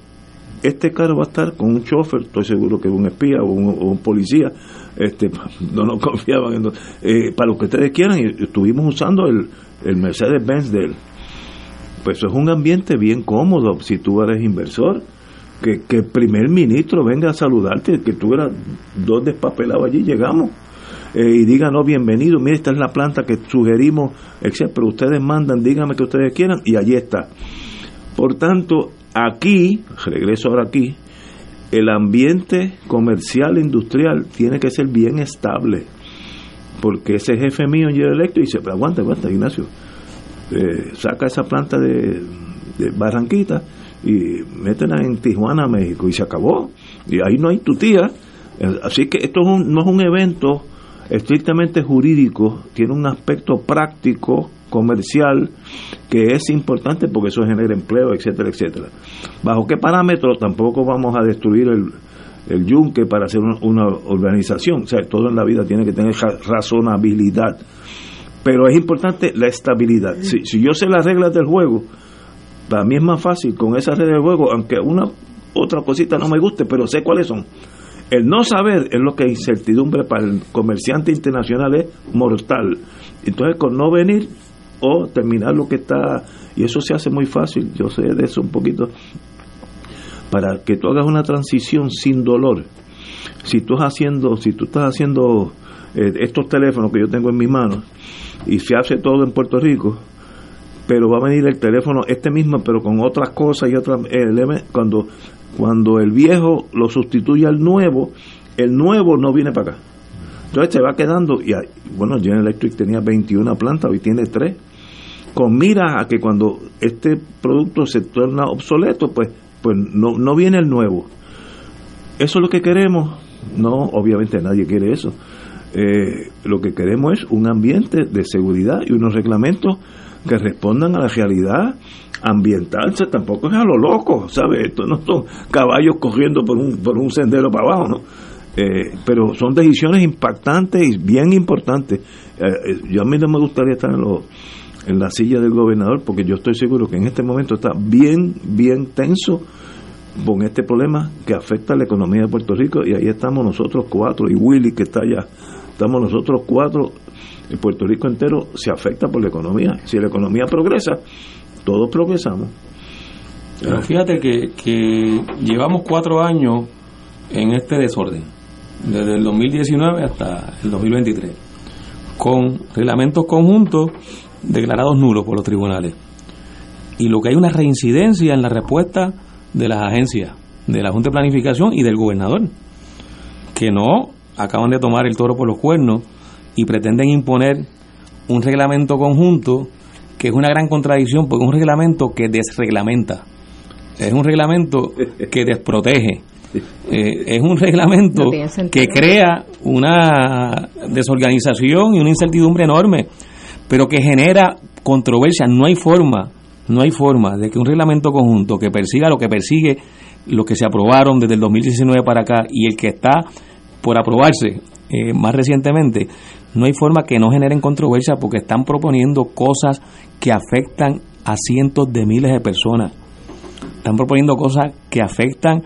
este carro va a estar con un chofer, estoy seguro que un espía o un, policía, este, no nos confiaban en eh, para lo que ustedes quieran, y estuvimos usando el, Mercedes-Benz de él. Pues es un ambiente bien cómodo si tú eres inversor, que, que el primer ministro venga a saludarte, que tú eras dos despapelados allí, llegamos. eh, y digan, no, bienvenido, mire, esta es la planta que sugerimos, etc. Pero ustedes mandan, díganme que ustedes quieran, y allí está. Por tanto, aquí, regreso ahora aquí, el ambiente comercial industrial tiene que ser bien estable. Porque ese jefe mío en Electric dice, pero aguanta, aguanta, Ignacio. Eh, saca esa planta de, de Barranquita y métela en Tijuana, México, y se acabó. Y ahí no hay tu tía. Eh, Así que esto es un- no es un evento estrictamente jurídico, tiene un aspecto práctico, comercial, que es importante porque eso genera empleo, etcétera, etcétera. ¿Bajo qué parámetros? Tampoco vamos a destruir el, el yunque para hacer una, una organización. O sea, todo en la vida tiene que tener ra- razonabilidad. Pero es importante la estabilidad. Si, si yo sé las reglas del juego, para mí es más fácil con esas reglas del juego, aunque una otra cosita no me guste, pero sé cuáles son. El no saber es lo que incertidumbre para el comerciante internacional es mortal. Entonces, con no venir o terminar lo que está, y eso se hace muy fácil, yo sé de eso un poquito, para que tú hagas una transición sin dolor. Si tú estás haciendo, si tú estás haciendo eh, estos teléfonos que yo tengo en mis manos y se hace todo en Puerto Rico, pero va a venir el teléfono este mismo, pero con otras cosas y otras elementos. Cuando, cuando el viejo lo sustituye al nuevo, el nuevo no viene para acá. Entonces se va quedando, y bueno, General Electric tenía 21 plantas, hoy tiene 3, con mira a que cuando este producto se torna obsoleto, pues, pues no, no viene el nuevo. Eso es lo que queremos. No, obviamente nadie quiere eso. Eh, lo que queremos es un ambiente de seguridad y unos reglamentos que respondan a la realidad ambiental. Tampoco es a lo loco, ¿sabes? Esto no son caballos corriendo por un, por un sendero para abajo, ¿no? Eh, pero son decisiones impactantes y bien importantes. Eh, yo a mí no me gustaría estar en, los en la silla del gobernador porque yo estoy seguro que en este momento está bien, bien tenso con este problema que afecta a la economía de Puerto Rico y ahí estamos nosotros cuatro y Willy que está allá, estamos nosotros cuatro, el Puerto Rico entero se afecta por la economía. Si la economía progresa, todos progresamos. Pero fíjate que, que llevamos cuatro años en este desorden, desde el 2019 hasta el 2023, con reglamentos conjuntos declarados nulos por los tribunales. Y lo que hay una reincidencia en la respuesta de las agencias, de la Junta de Planificación y del gobernador, que no acaban de tomar el toro por los cuernos y pretenden imponer un reglamento conjunto que es una gran contradicción porque es un reglamento que desreglamenta. Es un reglamento que desprotege. Eh, es un reglamento No que crea una desorganización y una incertidumbre enorme, pero que genera controversia. No hay forma, no hay forma de que un reglamento conjunto que persiga lo que persigue los que se aprobaron desde el 2019 para acá y el que está por aprobarse eh, más recientemente, no hay forma que no generen controversia porque están proponiendo cosas que afectan a cientos de miles de personas. Están proponiendo cosas que afectan,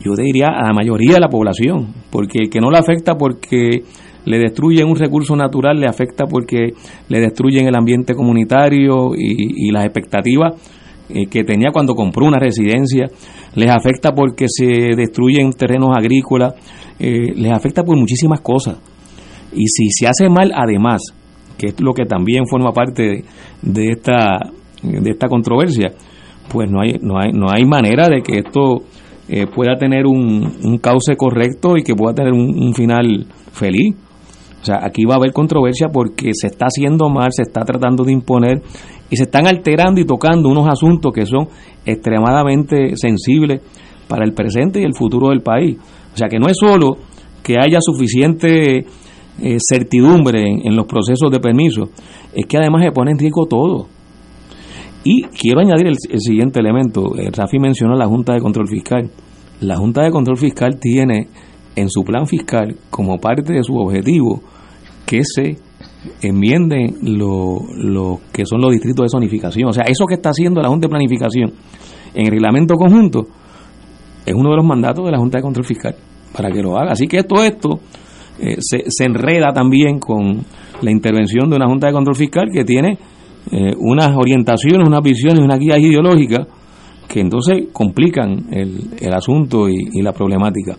yo diría, a la mayoría de la población, porque el que no le afecta porque le destruyen un recurso natural, le afecta porque le destruyen el ambiente comunitario y, las expectativas eh, que tenía cuando compró una residencia, les afecta porque se destruyen terrenos agrícolas, eh, les afecta por muchísimas cosas. Y si se hace mal, además, que es lo que también forma parte de, esta de esta controversia, pues no hay no hay no hay manera de que esto eh, pueda tener un, un, cauce correcto y que pueda tener un final feliz. O sea, aquí va a haber controversia porque se está haciendo mal, se está tratando de imponer y se están alterando y tocando unos asuntos que son extremadamente sensibles para el presente y el futuro del país. O sea, que no es solo que haya suficiente eh, certidumbre en, los procesos de permiso, es que además se pone en riesgo todo. Y quiero añadir el, siguiente elemento. Eh, Rafi mencionó la Junta de Control Fiscal. La Junta de Control Fiscal tiene en su plan fiscal como parte de su objetivo que se enmienden lo, lo que son los distritos de zonificación. O sea, eso que está haciendo la Junta de Planificación en el reglamento conjunto es uno de los mandatos de la Junta de Control Fiscal para que lo haga. Así que todo esto eh, se, se, enreda también con la intervención de una Junta de Control Fiscal que tiene eh, unas orientaciones, unas visiones, unas guías ideológicas que entonces complican el, el asunto y, y la problemática.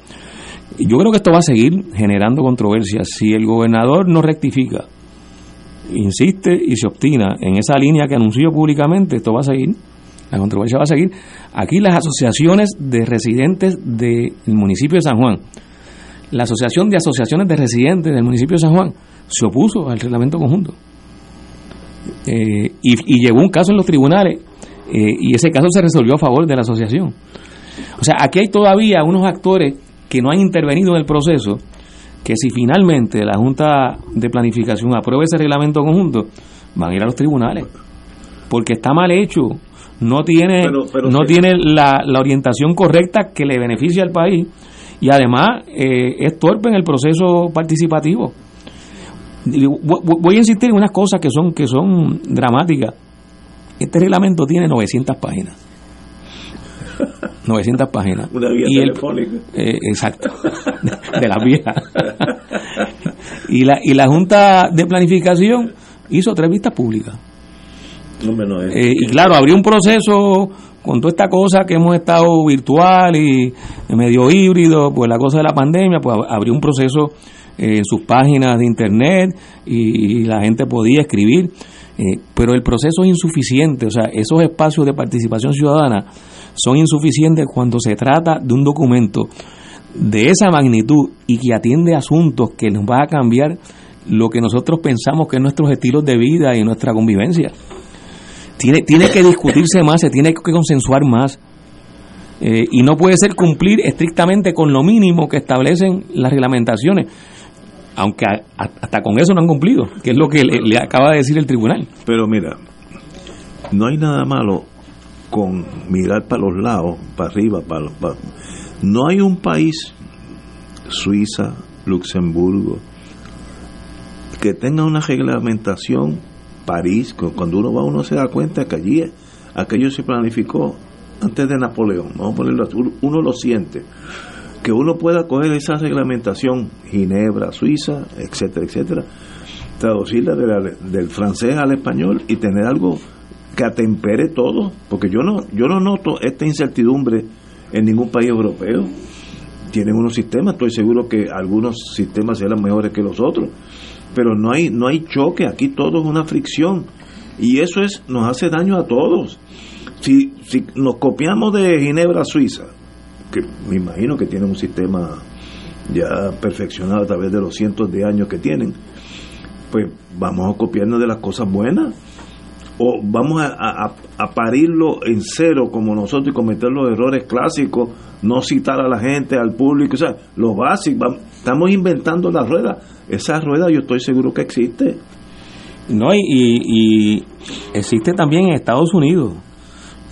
Yo creo que esto va a seguir generando controversias. Si el gobernador no rectifica, insiste y se obstina en esa línea que anunció públicamente, esto va a seguir. La controversia va a seguir. Aquí las asociaciones de residentes del municipio de San Juan, la Asociación de Asociaciones de Residentes del municipio de San Juan, se opuso al reglamento conjunto. Eh, y, llevó un caso en los tribunales eh, y ese caso se resolvió a favor de la asociación. O sea, aquí hay todavía unos actores que no han intervenido en el proceso, que si finalmente la Junta de Planificación aprueba ese reglamento conjunto, van a ir a los tribunales, porque está mal hecho, no tiene, no tiene la, la, orientación correcta que le beneficia al país y además eh, es torpe en el proceso participativo. Voy a insistir en unas cosas que son, que son dramáticas. Este reglamento tiene 900 páginas 900 páginas. Una vía y telefónica. El, eh, exacto, de, de la vieja. y, la, y la Junta de Planificación hizo tres vistas públicas. No, no es, eh, y claro, abrió un proceso con toda esta cosa que hemos estado virtual y medio híbrido, pues la cosa de la pandemia, pues abrió un proceso eh, en sus páginas de internet y, y la gente podía escribir. Eh, pero el proceso es insuficiente, o sea, esos espacios de participación ciudadana son insuficientes cuando se trata de un documento de esa magnitud y que atiende asuntos que nos va a cambiar lo que nosotros pensamos que es nuestros estilos de vida y nuestra convivencia. Tiene, tiene que discutirse más, se tiene que consensuar más. Eh, y no puede ser cumplir estrictamente con lo mínimo que establecen las reglamentaciones aunque hasta con eso no han cumplido, que es lo que le, acaba de decir el tribunal. Pero mira, no hay nada malo con mirar para los lados, para arriba, para, para no hay un país, Suiza, Luxemburgo, que tenga una reglamentación, París, cuando uno va uno se da cuenta que allí aquello se planificó antes de Napoleón, vamos a ponerlo así, uno lo siente que uno pueda coger esa reglamentación, Ginebra, Suiza, etcétera, etcétera, traducirla de la, del francés al español y tener algo que atempere todo, porque yo no, yo no noto esta incertidumbre en ningún país europeo. Tienen unos sistemas, estoy seguro que algunos sistemas serán mejores que los otros, pero no hay, no hay choque, aquí todo es una fricción y eso es, nos hace daño a todos. Si, si nos copiamos de Ginebra, Suiza, que me imagino que tienen un sistema ya perfeccionado a través de los cientos de años que tienen, pues vamos a copiarnos de las cosas buenas o vamos a, a, a, parirlo en cero como nosotros y cometer los errores clásicos, no citar a la gente, al público, o sea, lo básico, estamos inventando la rueda, esa rueda yo estoy seguro que existe. No, y, y existe también en Estados Unidos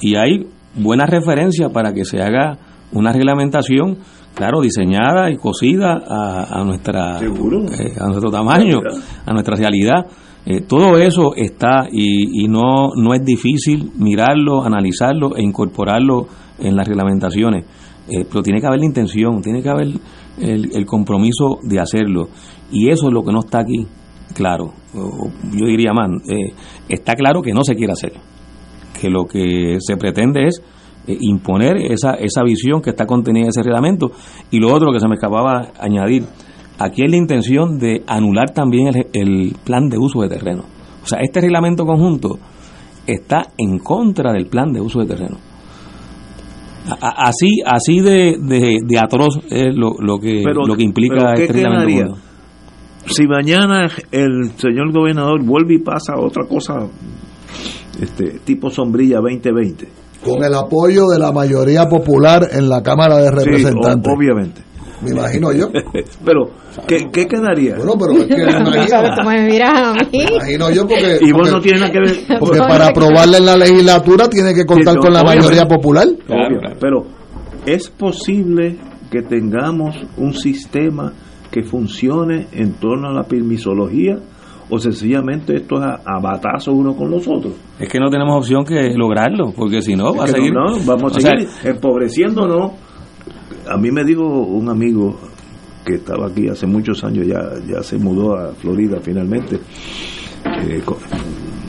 y hay buenas referencias para que se haga una reglamentación, claro, diseñada y cosida a, a nuestra eh, a nuestro tamaño, a nuestra realidad. Eh, todo eso está y, y, no, no es difícil mirarlo, analizarlo e incorporarlo en las reglamentaciones. Eh, pero tiene que haber la intención, tiene que haber el, el, compromiso de hacerlo. Y eso es lo que no está aquí claro. Yo diría más, está claro que no se quiere hacer que lo que se pretende es eh, imponer esa, esa visión que está contenida en ese reglamento. Y lo otro que se me acababa añadir, aquí es la intención de anular también el, el plan de uso de terreno. O sea, este reglamento conjunto está en contra del plan de uso de terreno. A- Así, así de, de, de atroz es lo, lo que, Pero- lo que implica pero ¿qué este reglamento. quedaría? conjunto. Si mañana el señor gobernador vuelve y pasa otra cosa, este tipo sombrilla 2020. Con el apoyo de la mayoría popular en la Cámara de Sí, Representantes. o- obviamente. Me imagino yo. Pero, ¿qué, qué quedaría? Bueno, pero es que me imagino, me miras a mí. me imagino yo porque, y vos porque, no tienes nada que ver. porque para aprobarla en la legislatura tiene que contar Sí, no, con la mayoría popular. Claro, Obvio, claro. Pero es posible que tengamos un sistema que funcione en torno a la permisología o sencillamente esto es a, a batazos uno con los otros. Es que no tenemos opción que lograrlo, porque si no, va a Es que seguir. no, no, vamos a o sea, seguir empobreciéndonos. A mí me dijo un amigo que estaba aquí hace muchos años, ya, ya se mudó a Florida finalmente, eh,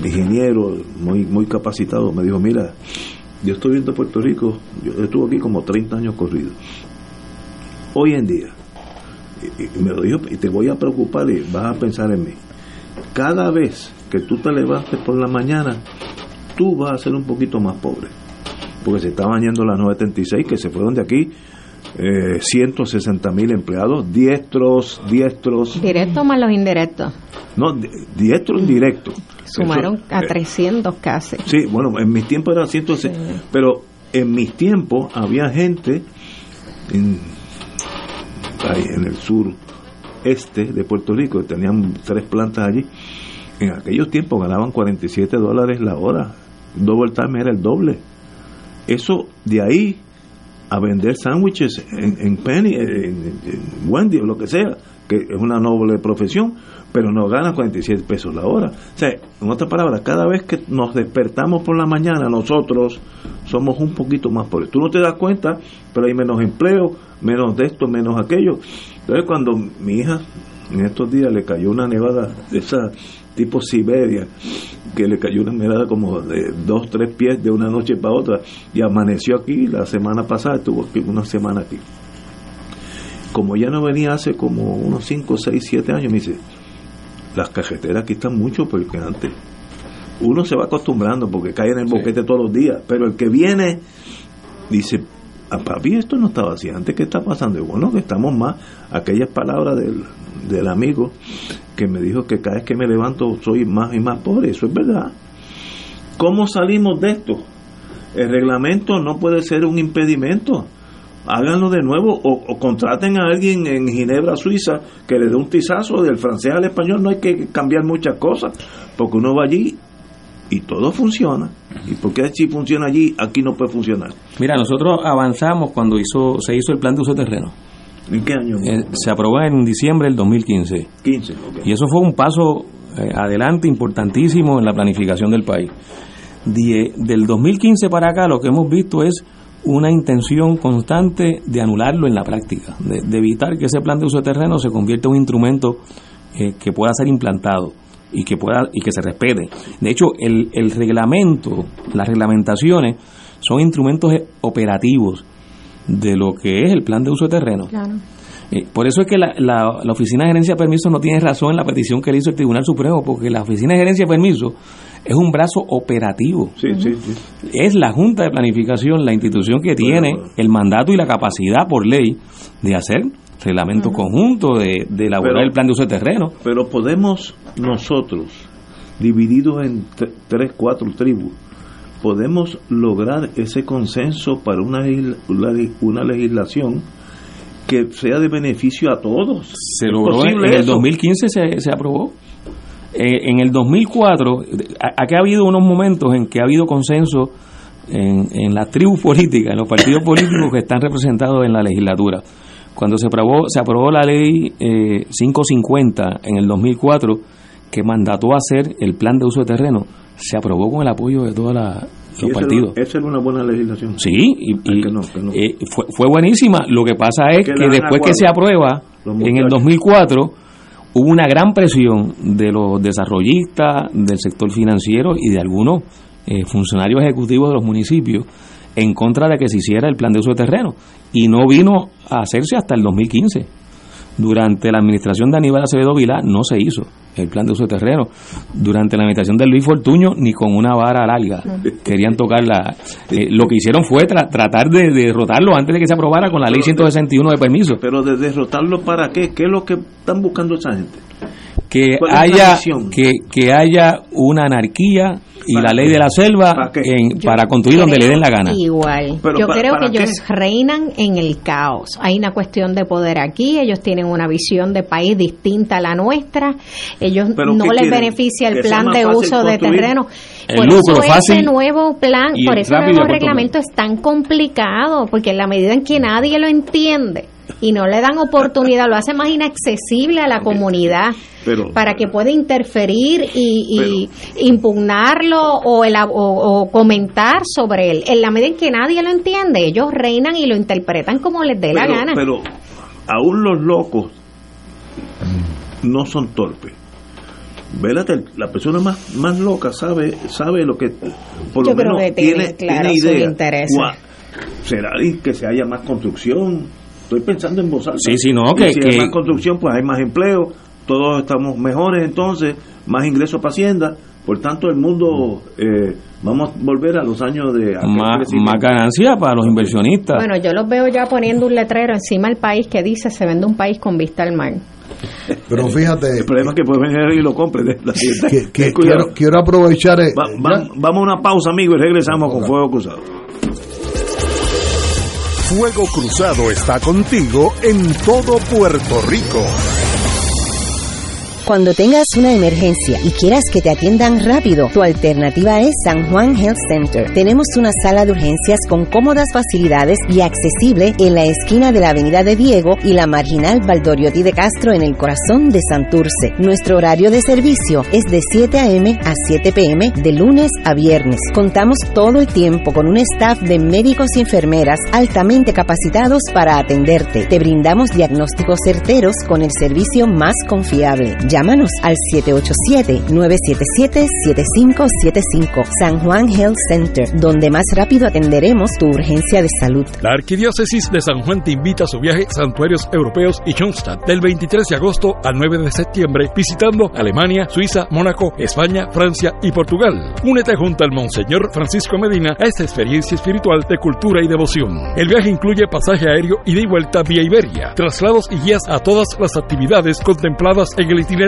ingeniero muy, muy capacitado, me dijo, mira, yo estoy viendo Puerto Rico, yo estuve aquí como 30 años corridos. Hoy en día, y, me lo dijo, y te voy a preocupar y vas a pensar en mí. Cada vez que tú te levantes por la mañana, tú vas a ser un poquito más pobre. Porque se estaban yendo las 976 que se fueron de aquí eh, 160 mil empleados, diestros, diestros, Directo más los indirectos. no, di- diestros indirectos. Sumaron Eso, a eh, 300 casi. Sí, bueno, en mis tiempos era 160, pero en mis tiempos había gente en, ahí en el sur este de Puerto Rico, tenían tres plantas allí, en aquellos tiempos ganaban 47 dólares la hora, double time era el doble. Eso de ahí a vender sándwiches en, en Penny, en, en- en Wendy o lo que sea, que es una noble profesión, pero no gana 47 pesos la hora. O sea, en otras palabras, cada vez que nos despertamos por la mañana, nosotros somos un poquito más pobres. Tú no te das cuenta, pero hay menos empleo, menos de esto, menos aquello. Entonces, cuando mi hija en estos días le cayó una nevada de esa tipo Siberia, que le cayó una nevada como de dos, tres pies de una noche para otra, y amaneció aquí la semana pasada, estuvo aquí una semana aquí. Como ya no venía hace como unos 5, 6, 7 años, me dice, las carreteras aquí están mucho peor que antes. Uno se va acostumbrando porque cae en el boquete todos los días, pero el que viene dice, "Ah, papi, esto no estaba así antes, ¿qué está pasando? Y bueno, que estamos más, aquellas palabras del, del amigo que me dijo que cada vez que me levanto soy más y más pobre, eso es verdad. ¿Cómo salimos de esto? El reglamento no puede ser un impedimento. Háganlo de nuevo o, contraten a alguien en Ginebra, Suiza, que le dé un tizazo del francés al español. No hay que cambiar muchas cosas, porque uno va allí y todo funciona. ¿Y por qué si funciona allí, aquí no puede funcionar? Mira, nosotros avanzamos cuando hizo se hizo el plan de uso de terreno. ¿En qué año? Eh, se aprobó en diciembre del 2015. 15. ok. Y eso fue un paso eh, adelante importantísimo en la planificación del país. Die- del 2015 para acá lo que hemos visto es una intención constante de anularlo en la práctica, de, de evitar que ese plan de uso de terreno se convierta en un instrumento eh, que pueda ser implantado y que pueda y que se respete. De hecho, el, el reglamento, las reglamentaciones son instrumentos operativos de lo que es el plan de uso de terreno. Claro. Eh, por eso es que la, la- la Oficina de Gerencia de Permisos no tiene razón en la petición que le hizo el Tribunal Supremo, porque la Oficina de Gerencia de Permisos es un brazo operativo. Sí, sí, sí. Es la Junta de Planificación la institución que tiene bueno. el mandato y la capacidad por ley de hacer reglamento conjunto, de, de elaborar Pero- el plan de uso de terreno. Pero podemos nosotros, divididos en tre- tres, cuatro tribus, podemos lograr ese consenso para una, una- legislación que sea de beneficio a todos. Se ¿Es logró en, el eso? 2015 se, se aprobó. Eh, en el 2004, a- aquí ha habido unos momentos en que ha habido consenso en, en las tribus políticas, en los partidos políticos que están representados en la legislatura. Cuando se aprobó, se aprobó la ley eh, 550 en el 2004, que mandató hacer el plan de uso de terreno, se aprobó con el apoyo de todos la- Sí, los partidos. Esa era una buena legislación. Sí, y, Ay, y, que no, que no. eh, fue, fue buenísima. Lo que pasa es Que después que se aprueba, en el muchachos. 2004, hubo una gran presión de los desarrollistas, del sector financiero y de algunos eh, funcionarios ejecutivos de los municipios en contra de que se hiciera el plan de uso de terreno y no vino a hacerse hasta el 2015. Durante la administración de Aníbal Acevedo Vilá no se hizo el plan de uso de terreno. Durante la administración de Luis Fortuño ni con una vara larga querían tocar la... eh, lo que hicieron fue tra- tratar de, de derrotarlo antes de que se aprobara con la ley 161 de permiso. Pero de derrotarlo para qué? ¿Qué es lo que están buscando esa gente? Que ¿Cuál es la haya que, que haya una anarquía y ¿Para la ley qué? de la selva ¿Para en- construir donde le den la gana. Igual. Pero Yo pa- creo ¿para que ellos reinan en el caos. Hay una cuestión de poder aquí. Ellos tienen una visión de país distinta a la nuestra. Ellos ¿Pero no les quieren? beneficia el ¿Que sea plan de uso de terreno. El por lucro eso ese fácil nuevo plan, por eso el nuevo reglamento es tan complicado, porque en la medida en que nadie lo entiende y no le dan oportunidad, lo hace más inaccesible a la comunidad Pero- para que pueda interferir y, y impugnarlo o, elab- o, o comentar sobre él. En la medida en que nadie lo entiende, ellos reinan y lo interpretan como les dé la gana. pero aún los locos no son torpes. Vélate, la persona más, más loca sabe sabe lo que por Yo lo creo menos que tiene, tiene, claro, tiene idea. ¿Será que se haya más construcción? Estoy pensando en voz alta. Sí, sí, no, que- si que- hay más construcción, pues hay más empleo, todos estamos mejores entonces, más ingresos para Hacienda, por tanto el mundo, eh, vamos a volver a los años de... más, más ganancia para los inversionistas. Bueno, yo los veo ya poniendo un letrero encima del país que dice se vende un país con vista al mar. Pero fíjate, El problema es que puede venir y lo compre. de la siguiente. que, que quiero, quiero aprovechar. eh, va- vamos a una pausa, amigos, y regresamos con Fuego Cruzado. Fuego Cruzado está contigo en todo Puerto Rico. Cuando tengas una emergencia y quieras que te atiendan rápido, tu alternativa es San Juan Health Center. Tenemos una sala de urgencias con cómodas facilidades y accesible en la esquina de la Avenida de Diego y la marginal Valdoriotti de Castro en el corazón de Santurce. Nuestro horario de servicio es de 7 a.m. a 7 p.m. de lunes a viernes. Contamos todo el tiempo con un staff de médicos y enfermeras altamente capacitados para atenderte. Te brindamos diagnósticos certeros con el servicio más confiable. Llámanos al 787-977-7575 San Juan Health Center, donde más rápido atenderemos tu urgencia de salud. La Arquidiócesis de San Juan te invita a su viaje Santuarios Europeos y Schoenstatt del 23 de agosto al 9 de septiembre, visitando Alemania, Suiza, Mónaco, España, Francia y Portugal. Únete junto al Monseñor Francisco Medina a esta experiencia espiritual de cultura y devoción. El viaje incluye pasaje aéreo ida y vuelta vía Iberia, traslados y guías a todas las actividades contempladas en el itinerario,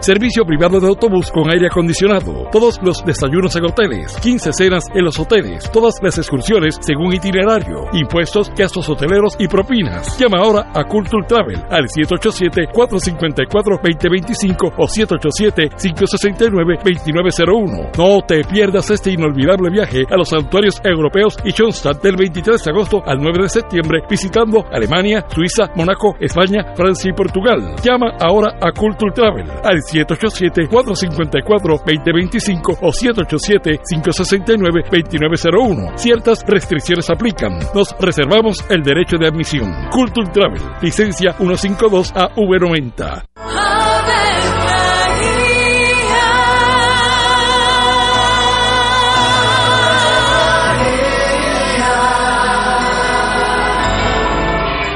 servicio privado de autobús con aire acondicionado, todos los desayunos en hoteles, 15 cenas en los hoteles, todas las excursiones según itinerario, impuestos, gastos hoteleros y propinas. Llama ahora a Culture Travel al 787-454-2025 o 787-569-2901. No te pierdas este inolvidable viaje a los santuarios europeos y Schoenstatt del 23 de agosto al 9 de septiembre visitando Alemania, Suiza, Mónaco, España, Francia y Portugal. Llama ahora a Culture Travel al 787-454-2025 o 787-569-2901. Ciertas restricciones aplican. Nos reservamos el derecho de admisión. Culture Travel, licencia 152 a V90.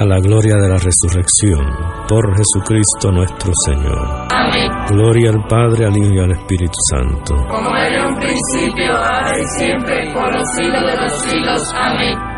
a la gloria de la resurrección, por Jesucristo nuestro Señor. Amén. Gloria al Padre, al Hijo y al Espíritu Santo. Como era en un principio, ahora y siempre, por los siglos de los siglos. Amén.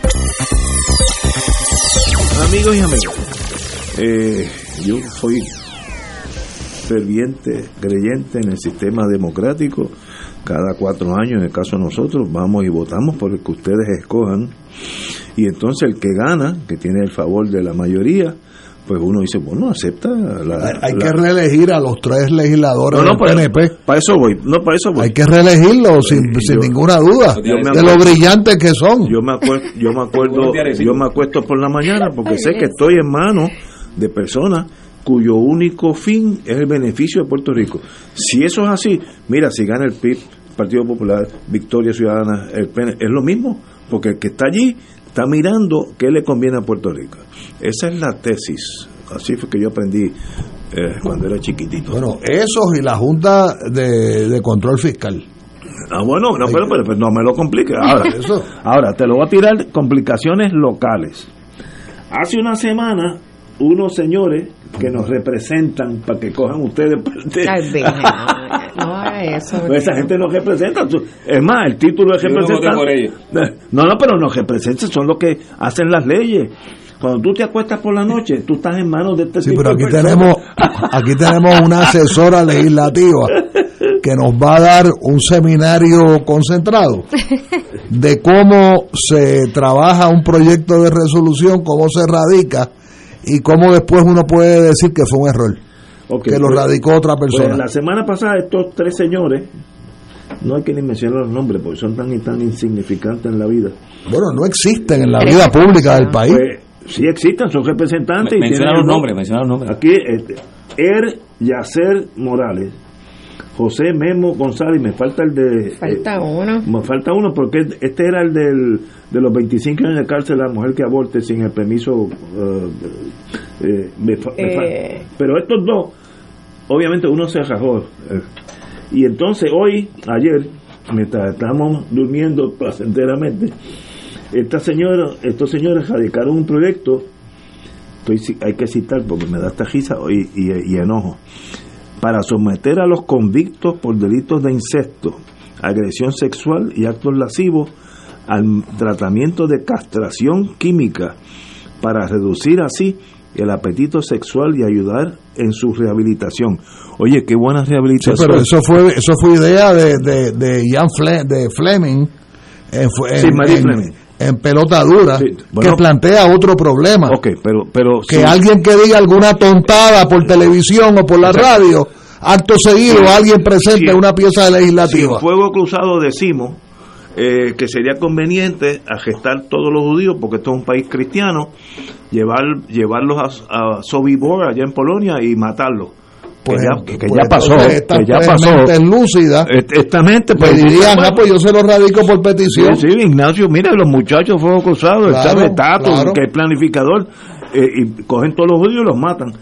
Amigos y amigas, eh, yo soy ferviente creyente en el sistema democrático. Cada cuatro años, en el caso de nosotros, vamos y votamos por el que ustedes escojan. Y entonces el que gana, que tiene el favor de la mayoría, pues uno dice, bueno, acepta la... Hay la- que reelegir a los tres legisladores No, no, del para, PNP. para eso voy, no, para eso voy. Hay que reelegirlos sin, sin ninguna duda yo me de lo brillantes que son. Yo me acuerdo, yo me acuerdo, yo me acuesto por la mañana porque sé que estoy en manos de personas cuyo único fin es el beneficio de Puerto Rico. Si eso es así, mira, si gana el PIB, Partido Popular, Victoria Ciudadana, el PN, es lo mismo, porque el que está allí está mirando qué le conviene a Puerto Rico. Esa es la tesis. Así fue que yo aprendí eh, cuando era chiquitito. Bueno, esos y la Junta de, de Control Fiscal. Ah, bueno, no, pero, pero- pero no me lo complique. Ahora, Eso. ahora, te lo voy a tirar complicaciones locales. Hace una semana, unos señores que nos representan para que cojan ustedes parte. No, eso. Pues esa gente nos representa. Es más, el título voté representante. No, no, pero nos representan, son los que hacen las leyes. Cuando tú te acuestas por la noche, tú estás en manos de este Sí, tipo pero aquí tenemos, aquí tenemos una asesora legislativa que nos va a dar un seminario concentrado de cómo se trabaja un proyecto de resolución, cómo se radica y cómo después uno puede decir que fue un error, que lo pues- radicó otra Pues persona. la semana pasada estos tres señores, no hay que ni mencionar los nombres porque son tan y tan insignificantes en la vida. Bueno, no existen en la vida pública del país. Pues, sí existen, son representantes. y Menciona tienen los nombres, menciona los nombres. Aquí, este, Er Yacer Morales, José Memo González, me falta el de... Falta eh, uno. me falta uno porque este era el del, de los 25 años de cárcel a la mujer que aborte sin el permiso. eh, eh, me me. Pero estos dos, obviamente uno se rajó. y entonces hoy, ayer, mientras estábamos durmiendo placenteramente, esta señora, estos señores radicaron un proyecto, estoy, hay que citar porque me da esta risa y, y- y enojo, para someter a los convictos por delitos de incesto, agresión sexual y actos lascivos al tratamiento de castración química para reducir así el apetito sexual y ayudar en su rehabilitación. Oye, qué buena Sí, rehabilitación. pero eso fue eso fue idea de, de, de Ian Fle- de Fleming fue- Sí, en- Marie en- Fleming. En pelota dura Sí, bueno. que plantea otro problema Ok, pero, pero que sí. alguien que diga alguna tontada por televisión o por la radio acto seguido Sí. alguien presente una pieza Si legislativa en fuego cruzado decimos eh, que sería conveniente agestar todos los judíos, porque esto es un país cristiano, llevar llevarlos a, a Sobibor allá en Polonia y matarlos. Pues, que ya, que pues, ya pasó, que ya pasó. Est- Esta mente, le pues, dirían bueno, ah pues yo se lo radico por petición Sí, sí, Ignacio, mira, los muchachos de Fuego Cruzado, el Claro, sabe Tato, claro. que es planificador, eh, y cogen todos los judíos y los matan.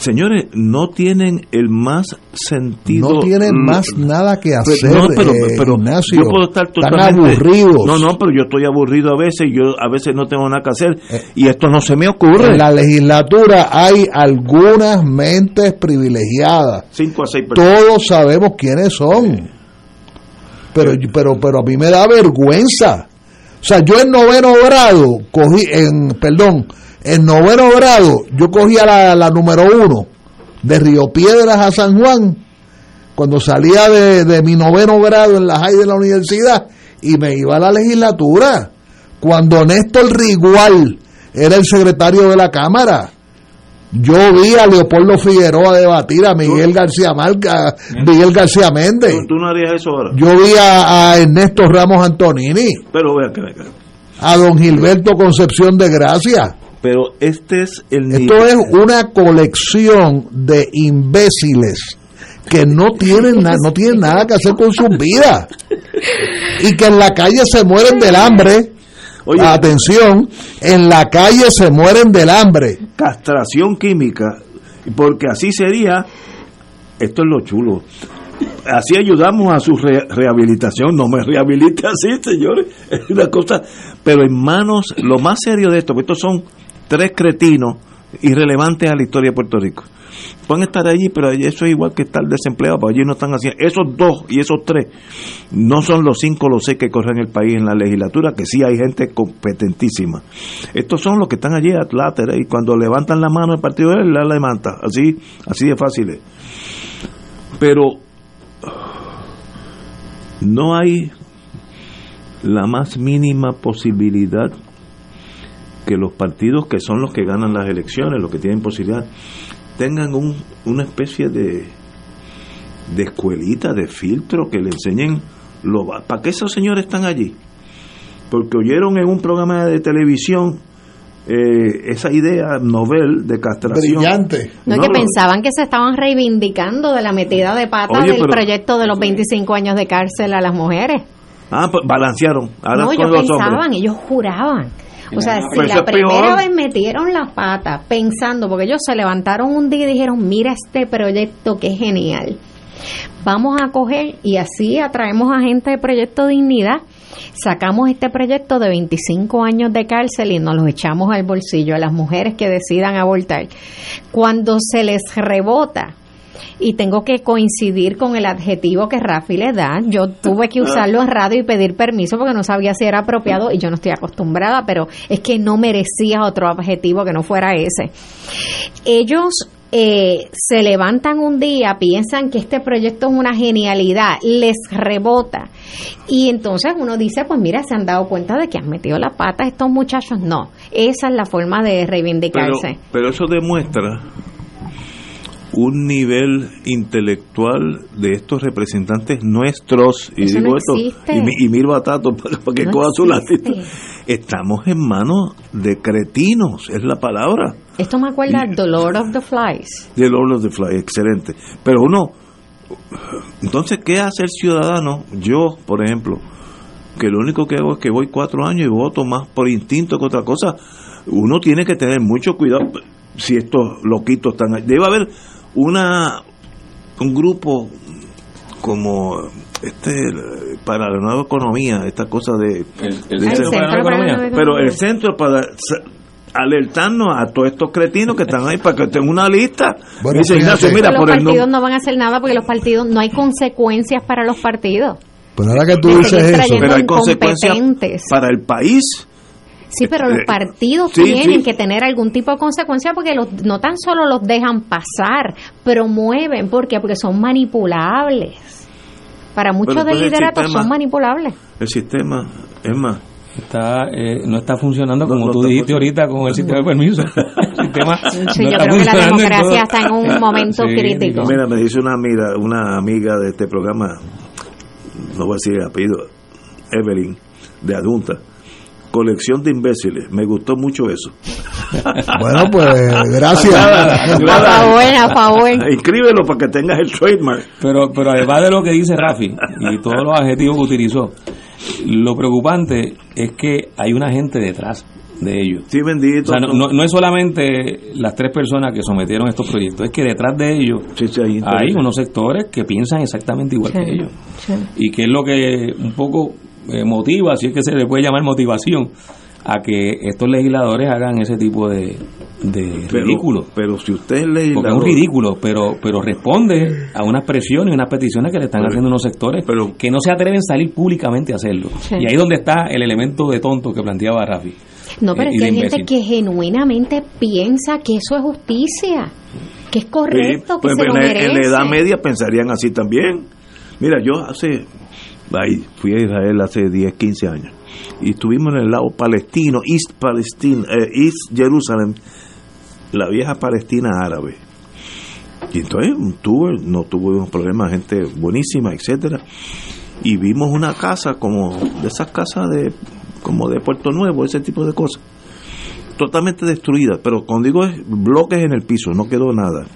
Señores, no tienen el más sentido. no tienen mm, más nada que hacer no, pero, eh, pero Ignacio. yo puedo estar totalmente aburridos No, no, pero yo estoy aburrido a veces, yo a veces no tengo nada que hacer y esto no se me ocurre. Eh, en la legislatura hay algunas mentes privilegiadas Cinco a seis personas. todos sabemos quiénes son. Pero, pero, pero a mí me da vergüenza. O sea, yo en noveno grado cogí, en, perdón, en noveno grado yo cogí a la, la número uno de Río Piedras a San Juan, cuando salía de, de mi noveno grado en la high de la universidad y me iba a la legislatura, cuando Néstor Rigual era el secretario de la Cámara. Yo vi a Leopoldo Figueroa debatir a Miguel García Marca, Miguel García Méndez. Tú no harías eso ahora. Yo vi a, a Ernesto Ramos Antonini, Pero vea que a don Gilberto Concepción de Gracia. Pero este es el Esto nivel. es una colección de imbéciles que no tienen, na- no tienen nada que hacer con sus vidas y que en la calle se mueren del hambre. Atención, en la calle se mueren del hambre. castración química, porque así sería, esto es lo chulo, así ayudamos a su re- rehabilitación, no me rehabilite así, señores, es una cosa, pero en manos, lo más serio de esto, que estos son tres cretinos irrelevantes a la historia de Puerto Rico. Pueden estar allí, pero eso es igual que estar desempleado, porque allí no están haciendo. Esos dos y esos tres no son los cinco o los seis que corren el país en la legislatura, que sí hay gente competentísima. Estos son los que están allí at latere, y cuando levantan la mano el partido él, la levanta. Así, así de fácil. Pero no hay la más mínima posibilidad que los partidos que son los que ganan las elecciones, los que tienen posibilidad, tengan un, una especie de, de escuelita, de filtro que le enseñen lo ¿Para qué esos señores están allí? Porque oyeron en un programa de televisión eh, esa idea novel de castración. Brillante. No, No, que lo- pensaban que se estaban reivindicando de la metida de pata Oye, del pero- proyecto de los 25 años de cárcel a las mujeres. Ah, pues balancearon. Ahora no, ellos los pensaban, hombres. ellos juraban. O sea, si la primera vez metieron las patas pensando, porque ellos se levantaron un día y dijeron, mira este proyecto que es genial. Vamos a coger y así atraemos a gente de Proyecto Dignidad, sacamos este proyecto de 25 años de cárcel y nos los echamos al bolsillo a las mujeres que decidan abortar. Cuando se les rebota y tengo que coincidir con el adjetivo que Rafi le da. Yo tuve que usarlo en radio y pedir permiso porque no sabía si era apropiado y yo no estoy acostumbrada, pero es que no merecía otro adjetivo que no fuera ese. Ellos eh, se levantan un día, piensan que este proyecto es una genialidad, les rebota y entonces uno dice, pues mira, se han dado cuenta de que han metido la pata estos muchachos. No, esa es la forma de Pero, reivindicarse. pero eso demuestra un nivel intelectual de estos representantes nuestros y Eso digo no esto y, y mil batatos para, para que No coja su existe. latito estamos en manos de cretinos es la palabra Esto me acuerda The Lord of the Flies. de Lord of the Fly excelente pero uno entonces qué hace el ciudadano yo por ejemplo que lo único que hago es que voy cuatro años y voto más por instinto que otra cosa uno tiene que tener mucho cuidado si estos loquitos están ahí. debe haber una un grupo como este para la nueva economía esta cosa de, el de- Centro para la Nueva Economía. pero el centro para alertarnos a todos estos cretinos que están ahí para que tengan una lista Bueno, dice. Ignacio mira los por el partidos no no van a hacer nada porque los partidos no hay consecuencias para los partidos. Pero ahora que tú dices eso, pero hay consecuencias para el país Sí, pero los Eh, partidos sí, tienen sí. que tener algún tipo de consecuencia porque los, no tan solo los dejan pasar, promueven, ¿por qué? Porque son manipulables. Para muchos Pero de entonces el lideratos sistema- son manipulables. el sistema es más Está, eh, no está funcionando como no tú dijiste ahorita con el sistema de permiso. El sistema Sí, no yo está creo que la en democracia está en un momento Sí, crítico. Mira, me dice una amiga, una amiga de este programa, no voy a decir el apellido, Evelyn, de Adjunta, colección de imbéciles. Me gustó mucho eso. bueno, pues gracias. Nada, A nada. favor, a favor. Inscríbelo para que tengas el trademark. Pero, pero además de lo que dice Rafi y todos los adjetivos que utilizó, lo preocupante es que hay una gente detrás de ellos. Sí, bendito. O sea, no, no- no es solamente las tres personas que sometieron estos proyectos, es que detrás de ellos Sí, sí, hay unos sectores que piensan exactamente igual que ellos. sí. Y que es lo que un poco eh, motiva, si es que se le puede llamar motivación, a que estos legisladores hagan ese tipo de, de Pero- ridículos. Pero si usted es Porque es legislador, un ridículo, pero, pero responde a unas presiones y unas peticiones que le están Pero- haciendo unos sectores pero- que no se atreven a salir públicamente a hacerlo. Sí. Y ahí es donde está el elemento de tonto que planteaba Rafi. No, pero Eh, es que hay gente que genuinamente piensa que eso es justicia. Que es correcto, pues, que se en, lo la- en la merece. Edad Media pensarían así también. Mira, yo hace, ahí, fui a Israel hace 10, 15 años y estuvimos en el lado palestino, East Palestine, eh, East Jerusalem, la vieja Palestina árabe. Y entonces tuve, no tuvimos problemas, gente buenísima, etcétera. Y vimos una casa como de esas casas de como de Puerto Nuevo, ese tipo de cosas. Totalmente destruida, pero cuando digo es bloques en el piso, no quedó nada.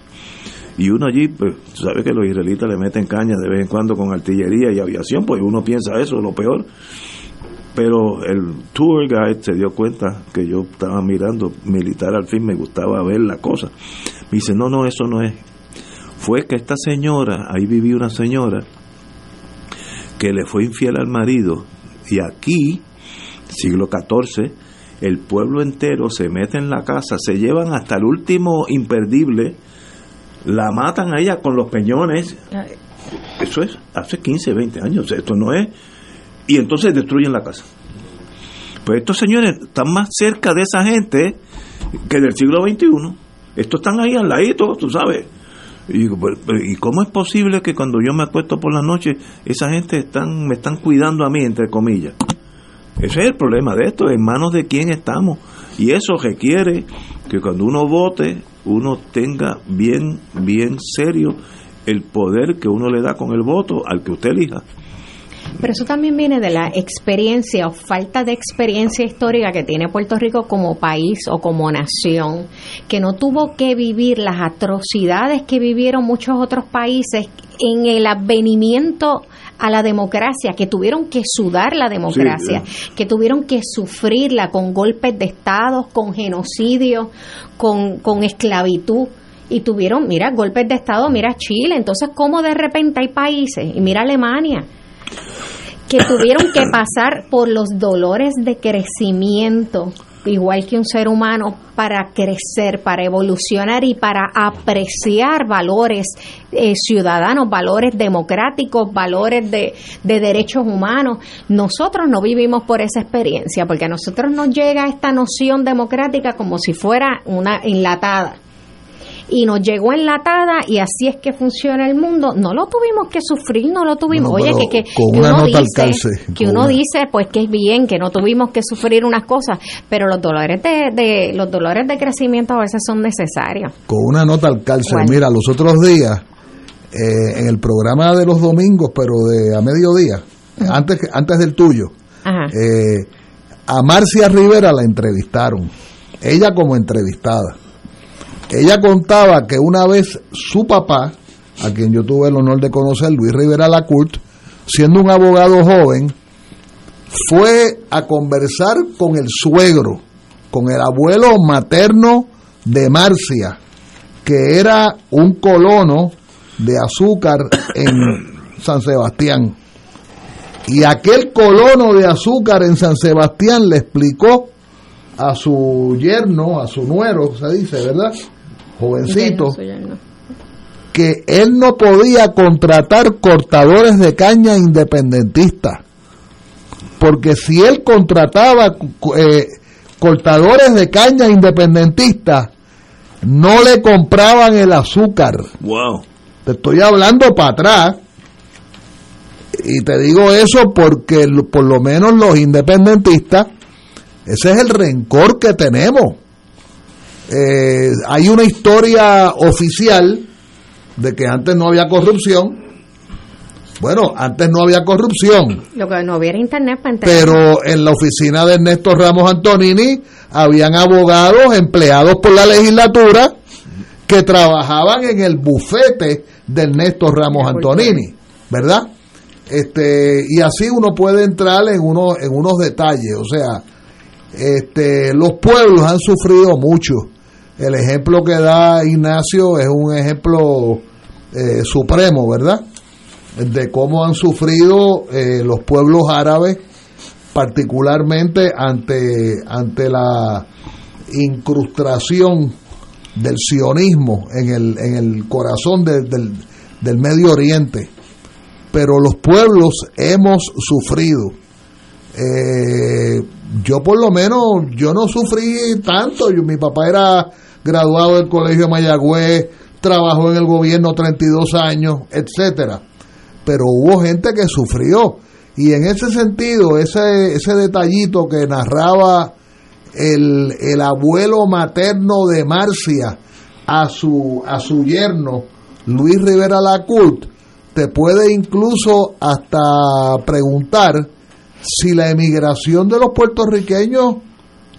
Y uno allí, pues, tú sabes que los israelitas le meten caña de vez en cuando con artillería y aviación, pues uno piensa eso, lo peor. Pero el tour guide se dio cuenta que yo estaba mirando militar al fin, me gustaba ver la cosa. Me dice, no, no, eso no es. Fue que esta señora, ahí vivía una señora, que le fue infiel al marido, y aquí, siglo XIV, el pueblo entero se mete en la casa, se llevan hasta el último imperdible, la matan a ella con los peñones. Eso es hace 15, 20 años, esto no es. Y entonces destruyen la casa. Pues estos señores están más cerca de esa gente que del siglo XXI. Estos están ahí al ladito, tú sabes. Y digo, ¿y cómo es posible que cuando yo me acuesto por la noche, esa gente están, me están cuidando a mí, entre comillas? Ese es el problema de esto, en manos de quién estamos. Y eso requiere que cuando uno vote, uno tenga bien, bien serio el poder que uno le da con el voto al que usted elija. Pero eso también viene de la experiencia o falta de experiencia histórica que tiene Puerto Rico como país o como nación, que no tuvo que vivir las atrocidades que vivieron muchos otros países en el advenimiento a la democracia, que tuvieron que sudar la democracia, que tuvieron que sufrirla con golpes de Estado, con genocidio, con, con esclavitud. Y tuvieron, mira, golpes de Estado, mira Chile. Entonces, ¿cómo de repente hay países? Y mira Alemania, que tuvieron que pasar por los dolores de crecimiento, igual que un ser humano, para crecer, para evolucionar y para apreciar valores eh, ciudadanos, valores democráticos, valores de, de derechos humanos. Nosotros no vivimos por esa experiencia, porque a nosotros nos llega esta noción democrática como si fuera una enlatada y nos llegó enlatada y así es que funciona el mundo. No lo tuvimos que sufrir, no lo tuvimos. Oye, que, que, que uno dice, que uno una- dice, pues que es bien, que no tuvimos que sufrir unas cosas, pero los dolores de, de los dolores de crecimiento a veces son necesarios. con una nota al cárcel. Mira, los otros días, eh, en el programa de los domingos, pero de a mediodía, antes, antes del tuyo, Ajá. eh, a Marcia Rivera la entrevistaron, ella como entrevistada. Ella contaba que una vez su papá, a quien yo tuve el honor de conocer, Luis Rivera Lacourt, siendo un abogado joven, fue a conversar con el suegro, con el abuelo materno de Marcia, que era un colono de azúcar en San Sebastián. Y aquel colono de azúcar en San Sebastián le explicó a su yerno, a su nuero, se dice, ¿verdad? Jovencito, que él no podía contratar cortadores de caña independentistas. Porque si él contrataba eh, cortadores de caña independentistas, no le compraban el azúcar. Wow. Te estoy hablando para atrás. Y te digo eso porque por lo menos los independentistas, ese es el rencor que tenemos. Eh, hay una historia oficial de que antes no había corrupción. Bueno, antes no había corrupción, Lo que no hubiera internet para pero en la oficina de Ernesto Ramos Antonini habían abogados empleados por la legislatura que trabajaban en el bufete de Ernesto Ramos Antonini, ¿verdad? Este, y así uno puede entrar en unos en unos detalles, o sea, este, los pueblos han sufrido mucho. El ejemplo que da Ignacio es un ejemplo eh, supremo, ¿verdad? De cómo han sufrido eh, los pueblos árabes, particularmente ante, ante la incrustación del sionismo en el, en el corazón de- del, del Medio Oriente. Pero los pueblos hemos sufrido. Eh, yo por lo menos, yo no sufrí tanto. Yo, mi papá era graduado del Colegio de Mayagüez, trabajó en el gobierno 32 años, etcétera. Pero hubo gente que sufrió. Y en ese sentido, ese, ese detallito que narraba el, el abuelo materno de Marcia a su, a su yerno, Luis Rivera Lacult, te puede incluso hasta preguntar si la emigración de los puertorriqueños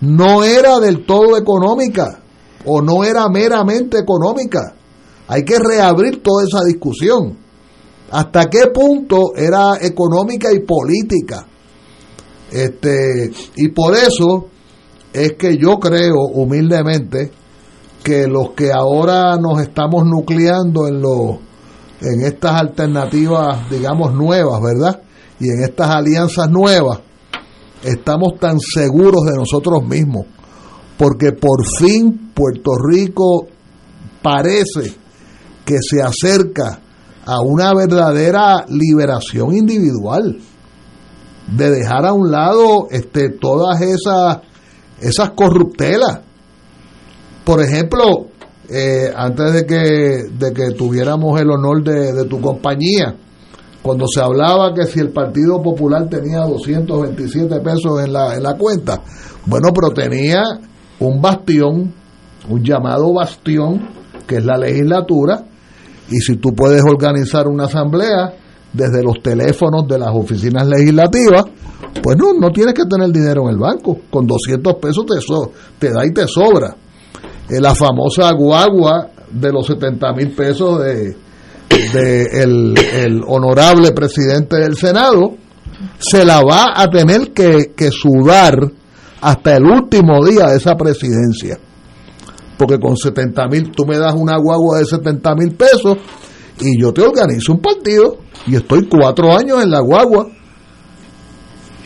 no era del todo económica o no era meramente económica. Hay que reabrir toda esa discusión. ¿Hasta qué punto era económica y política? Este, y por eso es que yo creo humildemente que los que ahora nos estamos nucleando en los en estas alternativas, digamos, nuevas, ¿verdad? Y en estas alianzas nuevas, estamos tan seguros de nosotros mismos, porque por fin Puerto Rico parece que se acerca a una verdadera liberación individual, de dejar a un lado este, todas esas, esas corruptelas. Por ejemplo, eh, antes de que, de que tuviéramos el honor de, de tu compañía, cuando se hablaba que si el Partido Popular tenía 227 pesos en la, en la cuenta, bueno, pero tenía un bastión, un llamado bastión, que es la legislatura, y si tú puedes organizar una asamblea desde los teléfonos de las oficinas legislativas, pues no, no tienes que tener dinero en el banco, con 200 pesos te, so, te da y te sobra. Eh, la famosa guagua de los 70 mil pesos de, de el, el, honorable presidente del Senado, se la va a tener que, que sudar hasta el último día de esa presidencia. Porque con 70 mil, tú me das una guagua de 70 mil pesos y yo te organizo un partido y estoy cuatro años en la guagua.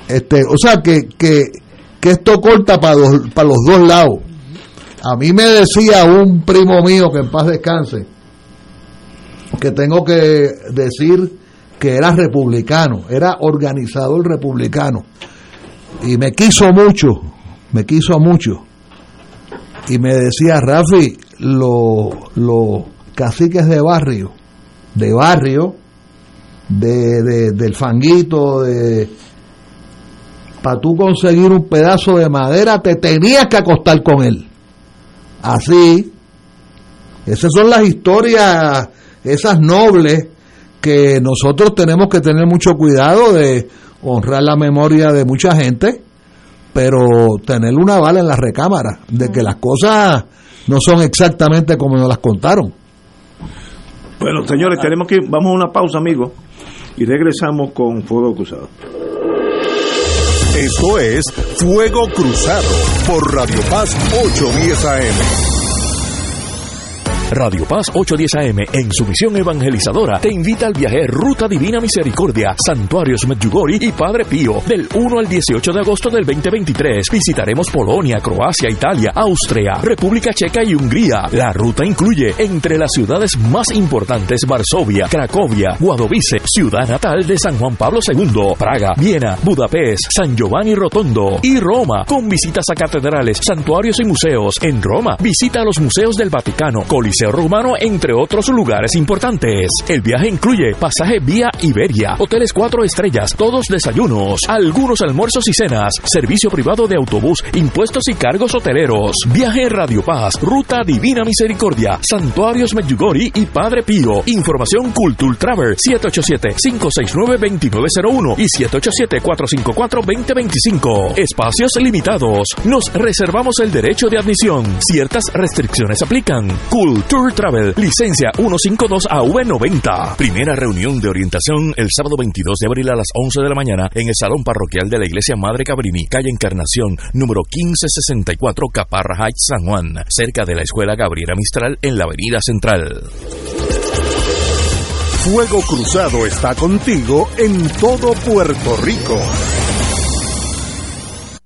Este, o sea que, que, que esto corta para, dos, para los dos lados. A mí me decía un primo mío que en paz descanse, que tengo que decir que era republicano, era organizador republicano. Y me quiso mucho, me quiso mucho. Y me decía, Rafi, los lo caciques de barrio, de barrio, de, de, del fanguito, de para tú conseguir un pedazo de madera te tenías que acostar con él. Así, esas son las historias, esas nobles, que nosotros tenemos que tener mucho cuidado de honrar la memoria de mucha gente, pero tener una bala en la recámara, de que las cosas no son exactamente como nos las contaron. Bueno, señores, tenemos que vamos a una pausa, amigos, y regresamos con Fuego Cruzado. Esto es Fuego Cruzado por Radio Paz 810 AM. Radio Paz 810 AM, en su misión evangelizadora, te invita al viaje Ruta Divina Misericordia, Santuarios Medjugorje y Padre Pío, del 1 al 18 de agosto del 2023. Visitaremos Polonia, Croacia, Italia, Austria, República Checa y Hungría. La ruta incluye entre las ciudades más importantes Varsovia, Cracovia, Guadovice, ciudad natal de San Juan Pablo II, Praga, Viena, Budapest, San Giovanni Rotondo y Roma, con visitas a catedrales, santuarios y museos. En Roma, visita a los museos del Vaticano, Coliseo Romano, entre otros lugares importantes. El viaje incluye pasaje vía Iberia, hoteles cuatro estrellas, todos desayunos, algunos almuerzos y cenas, servicio privado de autobús, impuestos y cargos hoteleros. Viaje Radio Paz, Ruta Divina Misericordia, Santuarios Medjugorje y Padre Pío. Información Cultul Travel 787-569-2901 y 787-454-2025. Espacios limitados. Nos reservamos el derecho de admisión. Ciertas restricciones aplican. Cultura Tour Travel, licencia 152AV90. Primera reunión de orientación el sábado 22 de abril a las 11 de la mañana en el Salón Parroquial de la Iglesia Madre Cabrini, calle Encarnación, número 1564, Caparra Heights, San Juan, cerca de la Escuela Gabriela Mistral en la Avenida Central. Fuego Cruzado está contigo en todo Puerto Rico.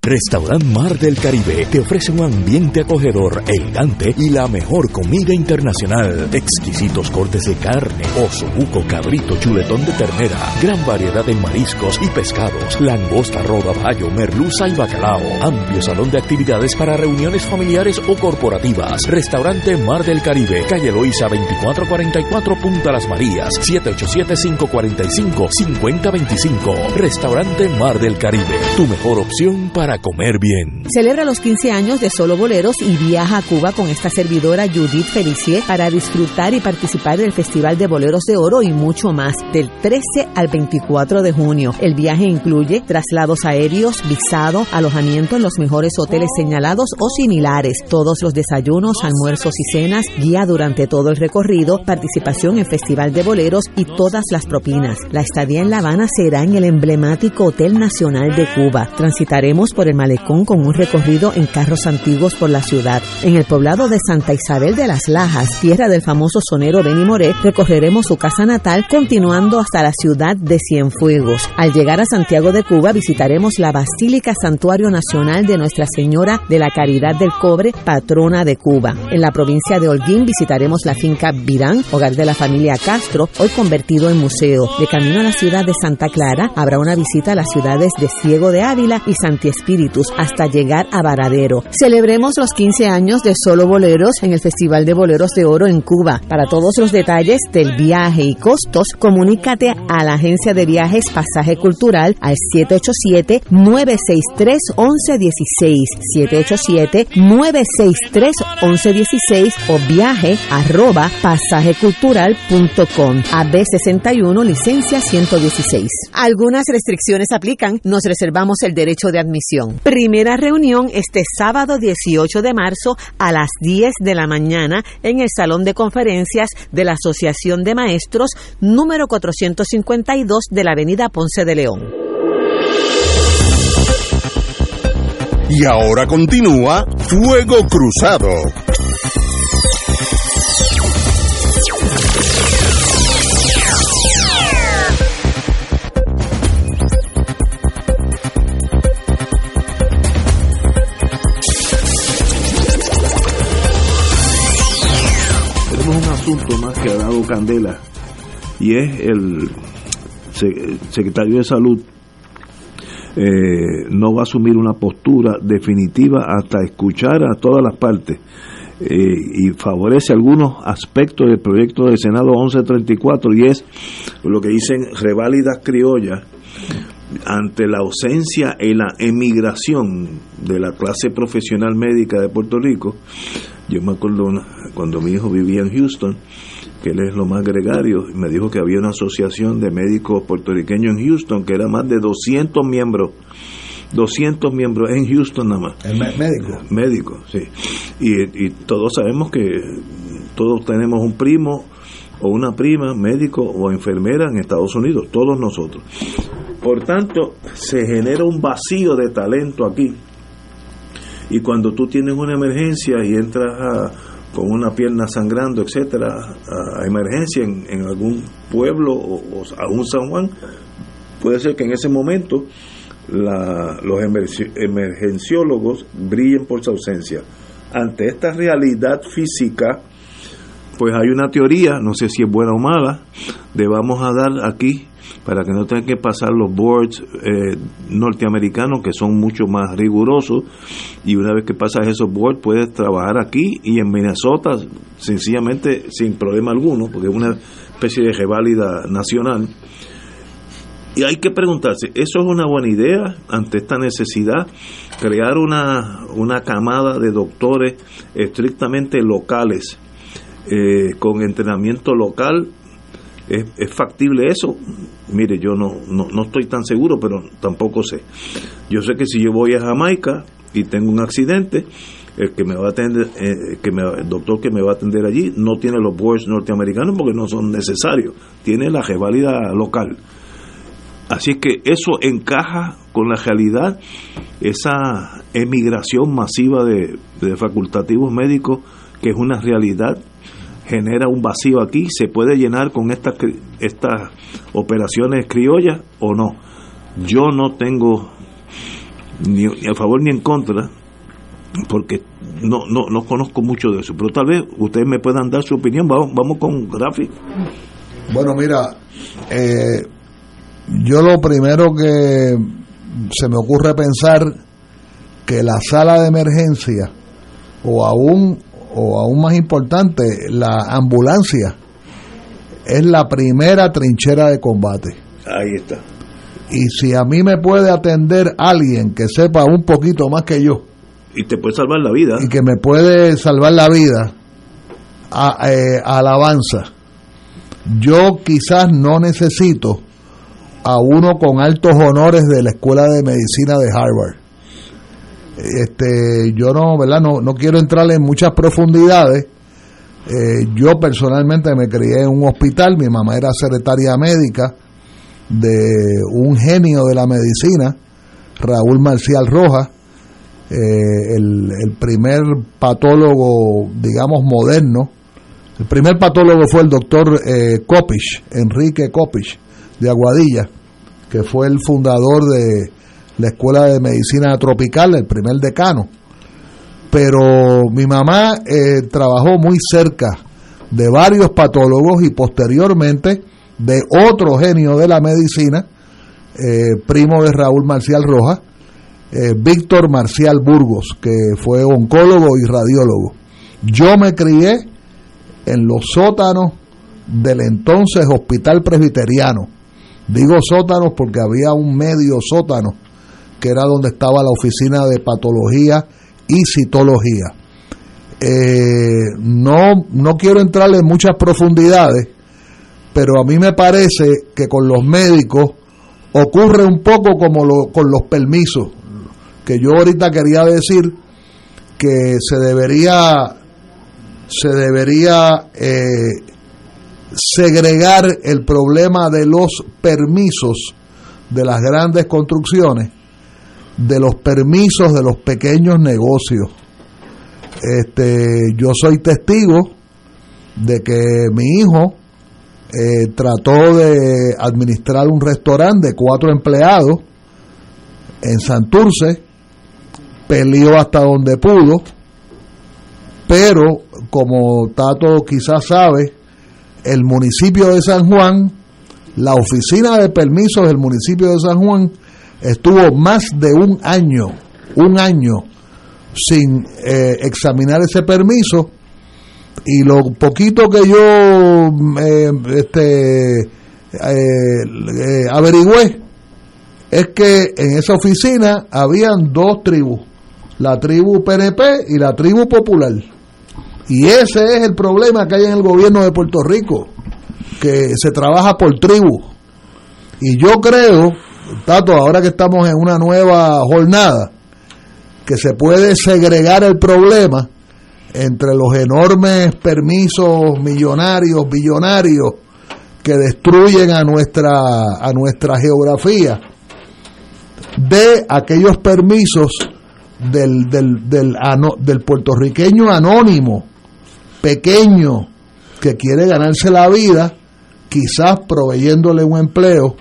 Restaurant Mar del Caribe te ofrece un ambiente acogedor, elegante y la mejor comida internacional. Exquisitos cortes de carne, oso, buco, cabrito, chuletón de ternera, gran variedad de mariscos y pescados, langosta, roda, bayo, merluza y bacalao. Amplio salón de actividades para reuniones familiares o corporativas. Restaurante Mar del Caribe, calle Loíza 2444 Punta Las Marías, 787-545-5025. Restaurante Mar del Caribe, tu mejor opción para comer bien. Celebra los 15 años de Solo Boleros y viaja a Cuba con esta servidora Judith Felicier para disfrutar y participar del Festival de Boleros de Oro y mucho más del 13 al 24 de junio. El viaje incluye traslados aéreos, visado, alojamiento en los mejores hoteles señalados o similares, todos los desayunos, almuerzos y cenas, guía durante todo el recorrido, participación en Festival de Boleros y todas las propinas. La estadía en La Habana será en el emblemático Hotel Nacional de Cuba. Transitaremos por el malecón con un recorrido en carros antiguos por la ciudad. En el poblado de Santa Isabel de las Lajas, tierra del famoso sonero Benny Moré, recorreremos su casa natal continuando hasta la ciudad de Cienfuegos. Al llegar a Santiago de Cuba visitaremos la Basílica Santuario Nacional de Nuestra Señora de la Caridad del Cobre, patrona de Cuba. En la provincia de Holguín visitaremos la finca Virán, hogar de la familia Castro, hoy convertido en museo. De camino a la ciudad de Santa Clara habrá una visita a las ciudades de Ciego de Ávila y Santi Hasta llegar a Varadero. Celebremos los 15 años de Solo Boleros en el Festival de Boleros de Oro en Cuba. Para todos los detalles del viaje y costos, comunícate a la agencia de viajes Pasaje Cultural al 787-963-1116. 787-963-1116 o viaje arroba pasajecultural.com. AB61 licencia 116. Algunas restricciones aplican. Nos reservamos el derecho de admisión. Primera reunión este sábado 18 de marzo a las 10 de la mañana en el Salón de Conferencias de la Asociación de Maestros número 452 de la Avenida Ponce de León. Y ahora continúa Fuego Cruzado. Asunto más que ha dado candela y es el se- secretario de salud eh, no va a asumir una postura definitiva hasta escuchar a todas las partes eh, y favorece algunos aspectos del proyecto del Senado 1134 y es lo que dicen reválidas criollas ante la ausencia y la emigración de la clase profesional médica de Puerto Rico, yo me acuerdo una- cuando mi hijo vivía en Houston, que él es lo más gregario, y me dijo que había una asociación de médicos puertorriqueños en Houston, que era más de 200 miembros, 200 miembros en Houston nada más. El médico. Médicos, sí. Y, y todos sabemos que todos tenemos un primo o una prima, médico o enfermera en Estados Unidos, todos nosotros. Por tanto, se genera un vacío de talento aquí. Y cuando tú tienes una emergencia y entras a- con una pierna sangrando, etcétera, a, a emergencia en, algún pueblo o, o a un San Juan, puede ser que en ese momento la- los emergenciólogos brillen por su ausencia. Ante esta realidad física, pues hay una teoría, no sé si es buena o mala, de vamos a dar aquí, para que no tengan que pasar los boards eh, norteamericanos, que son mucho más rigurosos, y una vez que pasas esos boards puedes trabajar aquí y en Minnesota, sencillamente sin problema alguno, porque es una especie de reválida nacional. Y hay que preguntarse, ¿eso es una buena idea ante esta necesidad? Crear una, una camada de doctores estrictamente locales, eh, con entrenamiento local, ¿es, es factible eso? Mire, yo no, no, no estoy tan seguro, pero tampoco sé. Yo sé que si yo voy a Jamaica y tengo un accidente, el que me va a atender, eh, que el doctor que me va a atender allí no tiene los boards norteamericanos porque no son necesarios, tiene la reválida local. Así que eso encaja con la realidad, esa emigración masiva de, de facultativos médicos, que es una realidad, genera un vacío aquí, se puede llenar con estas estas operaciones criollas o no. Yo no tengo ni, a favor ni en contra, porque no, no, no conozco mucho de eso, pero tal vez ustedes me puedan dar su opinión. Vamos, vamos con Grafi. Bueno, mira, eh, yo lo primero que se me ocurre pensar que la sala de emergencia o aún o aún más importante la ambulancia es la primera trinchera de combate Ahí está. y si a mí me puede atender alguien que sepa un poquito más que yo Y te puede salvar la vida. y que me puede salvar la vida a, eh, alabanza yo quizás no necesito a uno con altos honores de la escuela de medicina de Harvard este yo no verdad no, no quiero entrar en muchas profundidades. Eh, yo personalmente me crié en un hospital. Mi mamá era secretaria médica de un genio de la medicina Raúl Marcial Rojas. Eh, el, el primer patólogo digamos moderno. El primer patólogo fue el doctor eh, Copich, Enrique Copich de Aguadilla que fue el fundador de la Escuela de Medicina Tropical, el primer decano. Pero mi mamá eh, trabajó muy cerca de varios patólogos y posteriormente de otro genio de la medicina, eh, primo de Raúl Marcial Rojas, eh, Víctor Marcial Burgos, que fue oncólogo y radiólogo. Yo me crié en los sótanos del entonces Hospital Presbiteriano. Digo sótanos porque había un medio sótano que era donde estaba la oficina de patología y citología. Eh, no, no quiero entrar en muchas profundidades, pero a mí me parece que con los médicos ocurre un poco como lo- con los permisos, que yo ahorita quería decir que se debería se debería eh, segregar el problema de los permisos de las grandes construcciones de los permisos de los pequeños negocios. Este, yo soy testigo de que mi hijo eh, trató de administrar un restaurante de cuatro empleados en Santurce, peleó hasta donde pudo, pero como Tato quizás sabe, el municipio de San Juan, la oficina de permisos del municipio de San Juan, estuvo más de un año, un año, sin eh, examinar ese permiso y lo poquito que yo eh, este, eh, eh, averigüé es que en esa oficina habían dos tribus, la tribu PNP y la tribu popular. Y ese es el problema que hay en el gobierno de Puerto Rico, que se trabaja por tribu. Y yo creo, Tato, ahora que estamos en una nueva jornada, que se puede segregar el problema entre los enormes permisos millonarios, billonarios, que destruyen a nuestra, a nuestra geografía, de aquellos permisos del, del, del, del puertorriqueño anónimo, pequeño, que quiere ganarse la vida, quizás proveyéndole un empleo,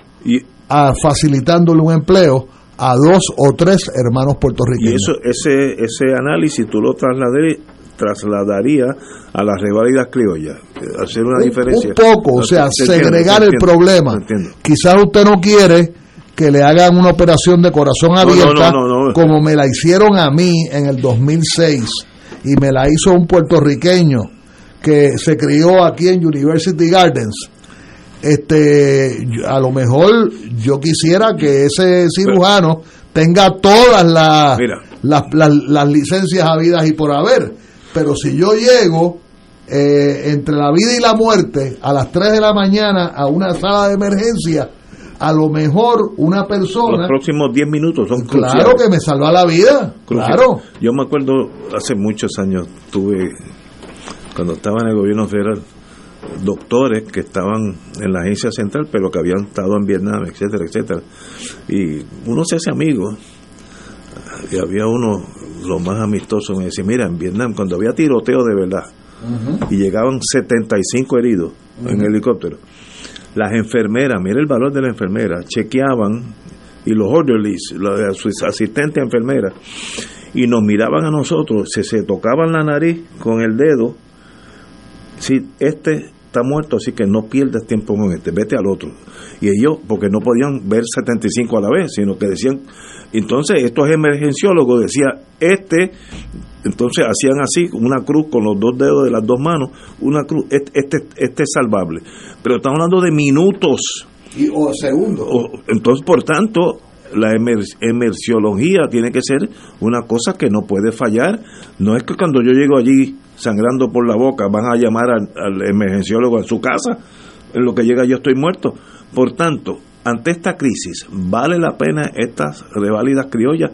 a, facilitándole un empleo a dos o tres hermanos Y puertorriqueños. eso, ese, ese análisis tú lo trasladarí- trasladaría a las reválidas criollas, eh, hacer una un, diferencia. un poco, o sea, entiendo, segregar el problema. Quizás usted no quiere que le hagan una operación de corazón abierta no, no, no. como me la hicieron a mí en el 2006 y me la hizo un puertorriqueño que se crió aquí en University Gardens. Este, a lo mejor yo quisiera que ese cirujano tenga todas las, las, las, las licencias habidas y por haber. Pero si yo llego eh, entre la vida y la muerte a las 3 de la mañana a una sala de emergencia, a lo mejor una persona, Los próximos 10 minutos son claro cruciales. que me salva la vida, Crucial. claro. Yo me acuerdo hace muchos años, tuve, cuando estaba en el gobierno federal, doctores que estaban en la agencia central, pero que habían estado en Vietnam, etcétera, etcétera. Y uno se hace amigo. Y había uno, lo más amistoso, me decía, mira, en Vietnam, cuando había tiroteo de verdad, y llegaban 75 heridos en Ujú. helicóptero, las enfermeras, mira el valor de la enfermera, chequeaban y los orderlies, sus asistentes enfermeras, y nos miraban a nosotros, se, se tocaban la nariz con el dedo, si este está muerto, así que no pierdas tiempo con este, vete al otro. Y ellos, porque no podían ver 75 a la vez, sino que decían, entonces estos emergenciólogos decía, este, entonces hacían así, una cruz con los dos dedos de las dos manos, una cruz, este, este, este es salvable. Pero estamos hablando de minutos. Y, o segundos. O- entonces, por tanto, la emer- emerciología tiene que ser una cosa que no puede fallar. No es que cuando yo llego allí sangrando por la boca van a llamar al, al emergenciólogo a su casa. En lo que llega yo estoy muerto. Por tanto, ante esta crisis, ¿vale la pena estas reválidas criollas?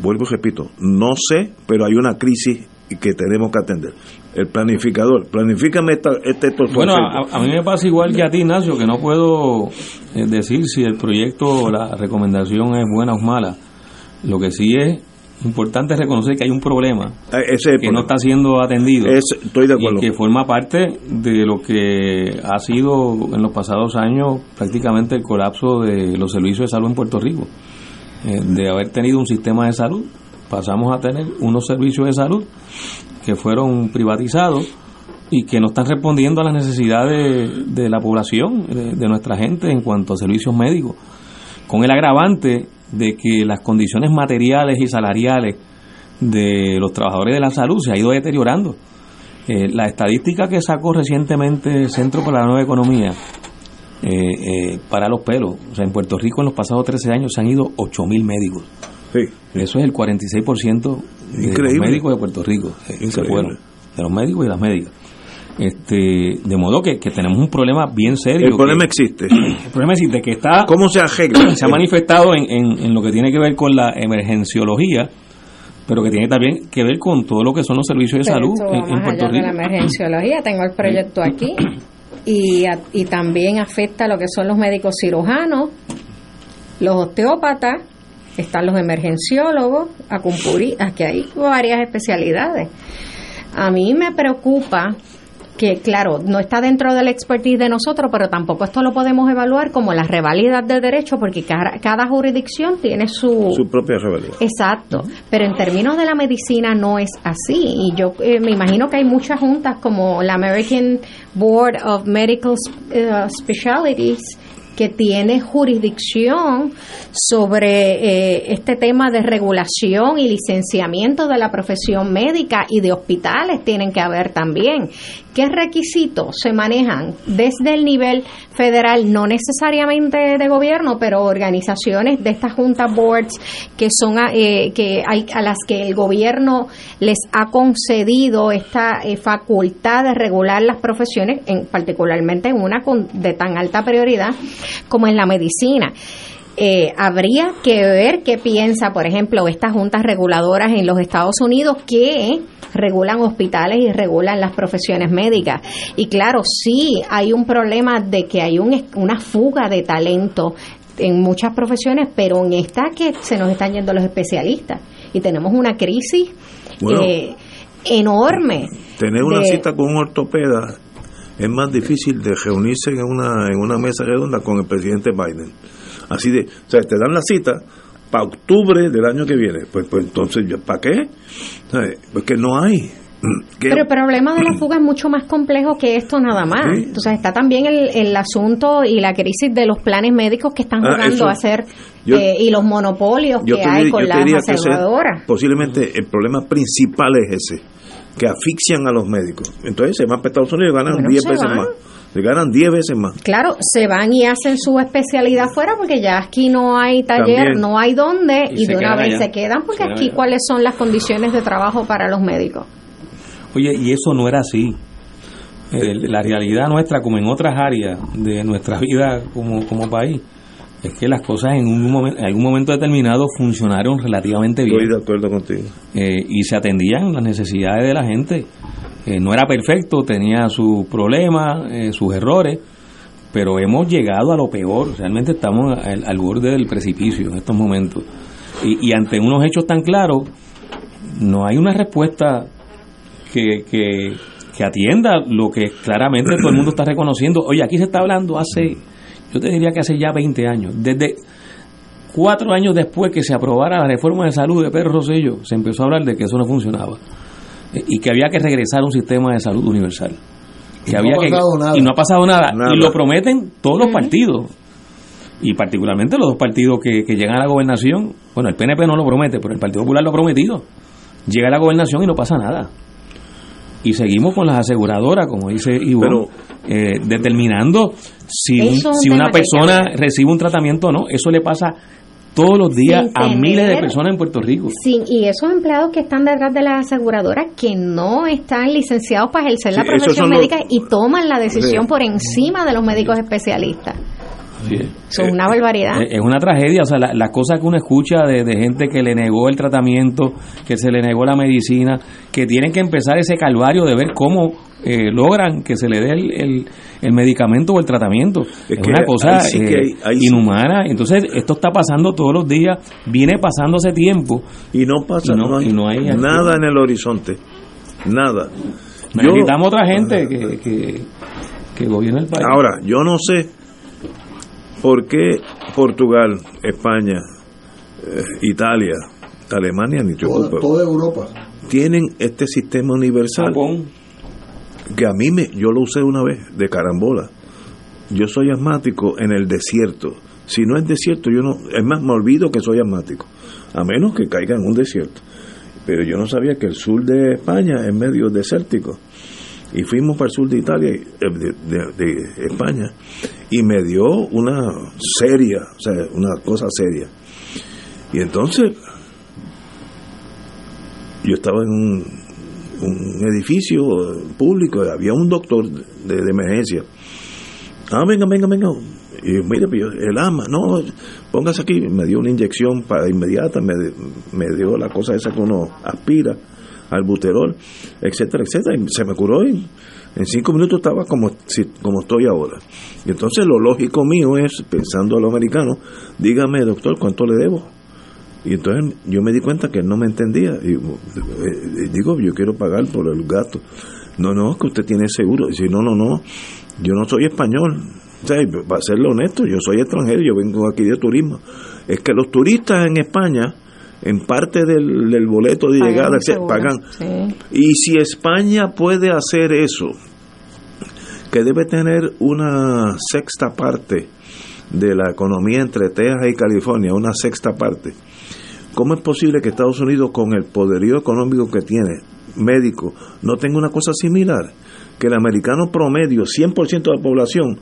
Vuelvo y repito, no sé, pero hay una crisis que tenemos que atender. El planificador, planifícame esta, este Bueno, a mí me pasa igual que a ti, Ignacio, que no puedo eh, decir si el proyecto o la recomendación es buena o mala. Lo que sí es importante es reconocer que hay un problema Eh, ese que problema. no está siendo atendido Es- estoy de acuerdo. y que forma parte de lo que ha sido en los pasados años prácticamente el colapso de los servicios de salud en Puerto Rico. Eh, de haber tenido un sistema de salud, pasamos a tener unos servicios de salud que fueron privatizados y que no están respondiendo a las necesidades de la población, de, de nuestra gente en cuanto a servicios médicos, con el agravante de que las condiciones materiales y salariales de los trabajadores de la salud se ha ido deteriorando. Eh, la estadística que sacó recientemente el Centro para la Nueva Economía eh, eh, para los pelos, o sea, en Puerto Rico en los pasados 13 años se han ido 8.000 médicos. Eso es el 46% de los médicos de Puerto Rico. se Increíble. fueron, de los médicos y las médicas. Este, de modo que, que tenemos un problema bien serio. El problema que- existe. El problema existe que está. ¿Cómo se arregla? Se ha manifestado en, en- en lo que tiene que ver con la emergenciología, pero que tiene también que ver con todo lo que son los servicios de Pero salud en, Puerto allá de la Rico. emergenciología. Tengo el proyecto aquí. Y, a- y también afecta lo que son los médicos cirujanos, los osteópatas, están los emergenciólogos, acupunturistas, que hay varias especialidades. A mí me preocupa que, claro, no está dentro del expertise de nosotros, pero tampoco esto lo podemos evaluar como la revalidad de derecho, porque cada, cada jurisdicción tiene su, Su propia rebelión. Exacto, pero en términos de la medicina no es así. Y yo eh, me imagino que hay muchas juntas como la American Board of Medical eh, Specialties que tiene jurisdicción sobre eh, este tema de regulación y licenciamiento de la profesión médica y de hospitales tienen que haber también. ¿Qué requisitos se manejan desde el nivel federal, no necesariamente de gobierno, pero organizaciones de estas juntas boards que son eh, que hay a las que el gobierno les ha concedido esta eh, facultad de regular las profesiones, en, particularmente en una con, de tan alta prioridad como en la medicina. Eh, habría que ver qué piensa, por ejemplo, estas juntas reguladoras en los Estados Unidos que regulan hospitales y regulan las profesiones médicas. Y claro, sí hay un problema de que hay un, una fuga de talento en muchas profesiones, pero en esta que se nos están yendo los especialistas y tenemos una crisis Bueno. eh, enorme. Tener una de- cita con un ortopeda es más difícil de reunirse en una, en una mesa redonda con el presidente Biden. Así de, o sea, te dan la cita para octubre del año que viene. Pues, pues entonces, ¿para qué? ¿Sabes? Pues que no hay. ¿Qué? Pero el problema de la fuga es mucho más complejo que esto nada más. Sí. Entonces está también el, el asunto y la crisis de los planes médicos que están Ah, jugando a hacer yo- eh, y los monopolios que hay con las aseguradoras. posiblemente el problema principal es ese, que asfixian a los médicos. Entonces se van para Estados Unidos y ganan Bueno, 10 se veces van. más. Se ganan 10 veces más. Claro, se van y hacen su especialidad fuera porque ya aquí no hay taller, También. no hay dónde Y de una vez allá. se quedan porque Se aquí allá. cuáles son las condiciones de trabajo para los médicos. Oye, y eso no era así. La realidad nuestra, como en otras áreas de nuestra vida como, como país, es que las cosas en, un momento, en algún momento determinado funcionaron relativamente bien. Estoy de acuerdo contigo. eh, y se atendían las necesidades de la gente. Eh, no era perfecto, tenía sus problemas, eh, sus errores, pero hemos llegado a lo peor. Realmente estamos al, al borde del precipicio en estos momentos. Y, y ante unos hechos tan claros, no hay una respuesta que, que, que atienda lo que claramente todo el mundo está reconociendo. Oye, aquí se está hablando hace, yo te diría que hace ya 20 años, desde cuatro años después que se aprobara la reforma de salud de Pedro Rosselló, se empezó a hablar de que eso no funcionaba eh, y que había que regresar a un sistema de salud universal. Que Y no había ha que- pasado nada. Y no ha pasado nada. Nada. Y lo prometen todos los partidos. Y particularmente los dos partidos que, que llegan a la gobernación. Bueno, el PNP no lo promete, pero el Partido Popular lo ha prometido. Llega a la gobernación y no pasa nada. Y seguimos con las aseguradoras, como dice Ivonne, eh, determinando si, un- si una que persona recibe un tratamiento o no. Eso le pasa todos los días Sin a miles de personas en Puerto Rico. Sí, y esos empleados que están detrás de las aseguradoras que no están licenciados para ejercer la Sí, profesión los- médica y toman la decisión Sí. por encima de los médicos especialistas. Eso es una barbaridad. Eh, Es una tragedia, o sea, la- las cosas que uno escucha de, de gente que le negó el tratamiento, que se le negó la medicina, que tienen que empezar ese calvario de ver cómo eh, logran que se le dé el, el- el medicamento o el tratamiento. Es, que una cosa ahí sí que eh, hay- ahí sí. inhumana. Entonces, esto está pasando todos los días, viene pasando hace tiempo. Y no pasa y no, no hay y no hay nada en el horizonte. Nada. Yo- Necesitamos otra gente que, que, que gobierne el país. Ahora, yo no sé por qué Portugal, España, eh, Italia, Alemania, ni te Toda, ocupa, toda Europa. tienen este sistema universal que a mí me, yo lo usé una vez de carambola. Yo soy asmático en el desierto. Si no es desierto, yo no, es más, me olvido que soy asmático, a menos que caiga en un desierto. Pero yo no sabía que el sur de España es medio desértico. Y fuimos para el sur de Italia, eh, de, España, y me dio una seria, o sea, una cosa seria. Y entonces, yo estaba en un, un edificio público, había un doctor de, emergencia. Ah, venga, venga, venga. Y mire, el ama, no, póngase aquí. Me dio una inyección para inmediata, me, me dio la cosa esa que uno aspira, albuterol, etcétera, etcétera. Y se me curó y en cinco minutos estaba como, como estoy ahora. Y entonces lo lógico mío es, pensando a los americanos, dígame, doctor, ¿cuánto le debo? Y entonces yo me di cuenta que él no me entendía. Y eh, digo, yo quiero pagar por el gasto. No, no, que usted tiene seguro. Dice, no, no, no, yo no soy español. O sea, para serle honesto, yo soy extranjero, yo vengo aquí de turismo. Es que los turistas en España, en parte del, del boleto de Pagan llegada, seguro, pagan. sí. Y si España puede hacer eso, que debe tener una sexta parte de la economía entre Texas y California, una sexta parte, ¿cómo es posible que Estados Unidos, con el poderío económico que tiene, médico, no tenga una cosa similar? Que el americano promedio, 100% de la población,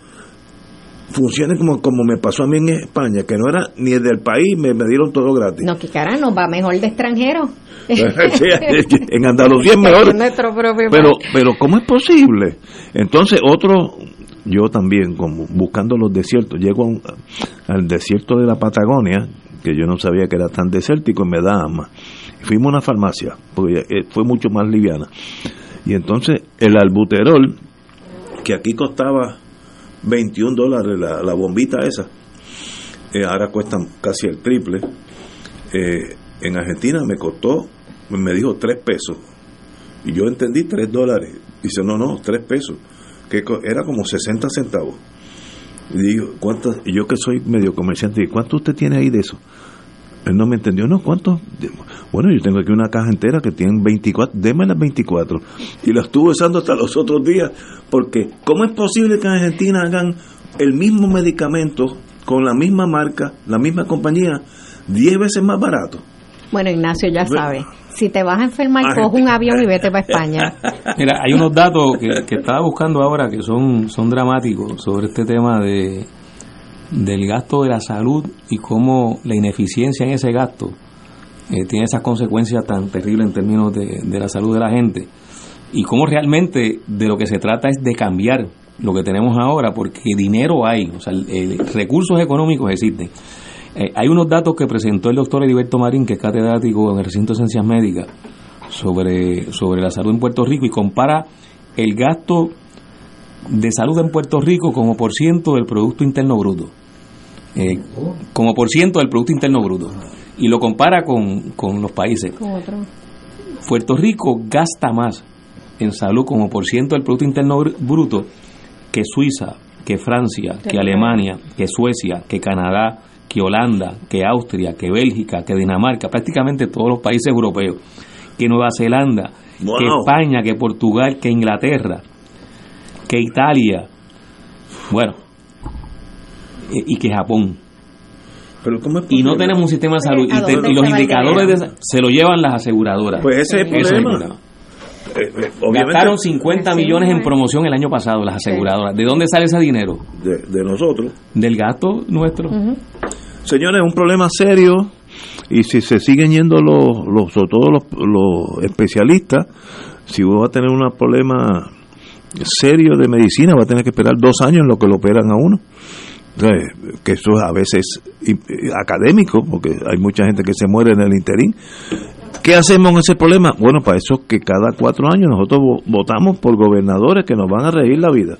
funcione como, como me pasó a mí en España, que no era ni del país, me, me dieron todo gratis. No, que cara, nos va mejor de extranjero. Sí, en Andalucía es mejor. Pero, pero ¿cómo es posible? Entonces, otro, yo también, como buscando los desiertos, llego a un- al desierto de la Patagonia, que yo no sabía que era tan desértico, y me da ama. Fuimos a una farmacia, porque eh, fue mucho más liviana. Y entonces, el albuterol, que aquí costaba 21 dólares la, la bombita esa, eh, ahora cuesta casi el triple. Eh, en Argentina me costó, me dijo 3 pesos. Y yo entendí 3 dólares. Dice, no, no, 3 pesos. Que era como 60 centavos. Y digo, ¿cuántas? Yo que soy medio comerciante, ¿cuánto usted tiene ahí de eso? Él no me entendió, no, ¿cuánto? Bueno, yo tengo aquí una caja entera que tiene 24, déme las 24. Y la estuve usando hasta los otros días, porque ¿cómo es posible que en Argentina hagan el mismo medicamento con la misma marca, la misma compañía, 10 veces más barato? Bueno, Ignacio, ya sabe. Si te vas a enfermar, Ay. coge un avión y vete para España. Mira, hay unos datos que, que estaba buscando ahora que son, son dramáticos sobre este tema de del gasto de la salud y cómo la ineficiencia en ese gasto eh, tiene esas consecuencias tan terribles en términos de, de la salud de la gente y cómo realmente de lo que se trata es de cambiar lo que tenemos ahora porque dinero hay, o sea, recursos económicos existen. Eh, hay unos datos que presentó el doctor Heriberto Marín, que es catedrático en el recinto de ciencias médicas, sobre, sobre la salud en Puerto Rico y compara el gasto de salud en Puerto Rico como por ciento del Producto Interno Bruto. Eh, como por ciento del Producto Interno Bruto. Y lo compara con, con los países. Puerto Rico gasta más en salud como por ciento del Producto Interno Br- Bruto que Suiza, que Francia, que Alemania, que Suecia, que Canadá, que Holanda, que Austria, que Bélgica, que Dinamarca, prácticamente todos los países europeos, que Nueva Zelanda, que España, que Portugal, que Inglaterra, que Italia, bueno, y que Japón. Pero y no tenemos un sistema de salud y, los indicadores se lo llevan las aseguradoras. Pues ese es el problema. Eh, eh, Gastaron 50 millones en promoción el año pasado las aseguradoras. ¿De dónde sale ese dinero? De, nosotros. Del gasto nuestro. Señores, un problema serio y si se siguen yendo los, los todos los, los especialistas, si va a tener un problema serio de medicina, va a tener que esperar dos años en lo que lo operan a uno. que eso a veces académico, porque hay mucha gente que se muere en el interín. ¿Qué hacemos en ese problema? Bueno, para eso que cada cuatro años nosotros votamos por gobernadores que nos van a reír la vida.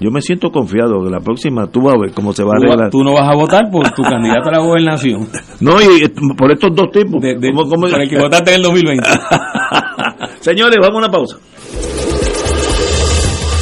Yo me siento confiado que la próxima tú vas a ver cómo se va a arreglar. Tú no vas a votar por tu candidato a la gobernación. No, y por estos dos tipos. De, Por el que votaste en el 2020. Señores, vamos a una pausa.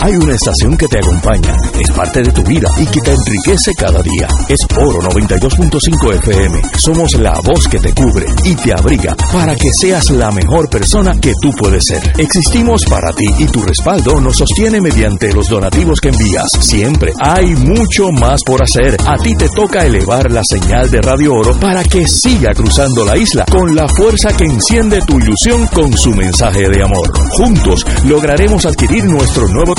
Hay una estación que te acompaña, es parte de tu vida y que te enriquece cada día. Es Oro 92.5 FM. Somos la voz que te cubre y te abriga para que seas la mejor persona que tú puedes ser. Existimos para ti y tu respaldo nos sostiene mediante los donativos que envías. Siempre hay mucho más por hacer. A ti te toca elevar la señal de Radio Oro para que siga cruzando la isla con la fuerza que enciende tu ilusión con su mensaje de amor. Juntos lograremos adquirir nuestro nuevo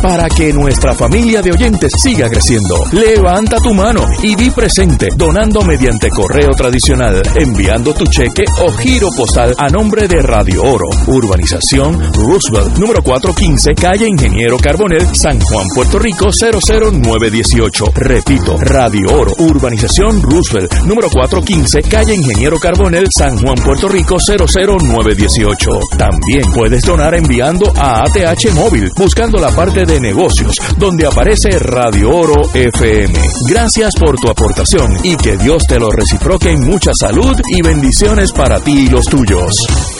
para que nuestra familia de oyentes siga creciendo. Levanta tu mano y di presente donando mediante correo tradicional, enviando tu cheque o giro postal a nombre de Radio Oro, Urbanización Roosevelt, número 415, calle Ingeniero Carbonel, San Juan, Puerto Rico 00918. Repito, Radio Oro, Urbanización Roosevelt, número 415, calle Ingeniero Carbonel, San Juan, Puerto Rico 00918. También puedes donar enviando a ATH Móvil, buscando la parte de negocios, donde aparece Radio Oro FM. Gracias por tu aportación y que Dios te lo reciproque en mucha salud y bendiciones para ti y los tuyos.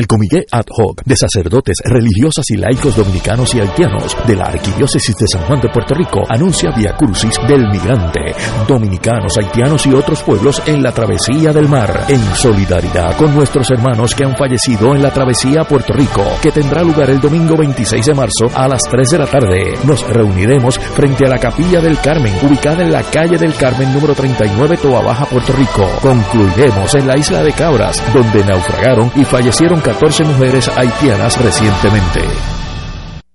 El Comité Ad Hoc de Sacerdotes Religiosas y Laicos Dominicanos y Haitianos de la Arquidiócesis de San Juan de Puerto Rico anuncia Via Crucis del Migrante, dominicanos, haitianos y otros pueblos en la travesía del mar, en solidaridad con nuestros hermanos que han fallecido en la travesía a Puerto Rico, que tendrá lugar el domingo 26 de marzo a las 3 de la tarde. Nos reuniremos frente a la Capilla del Carmen, ubicada en la calle del Carmen número 39, Toa Baja, Puerto Rico. Concluiremos en la isla de Cabras, donde naufragaron y fallecieron 14 mujeres haitianas recientemente.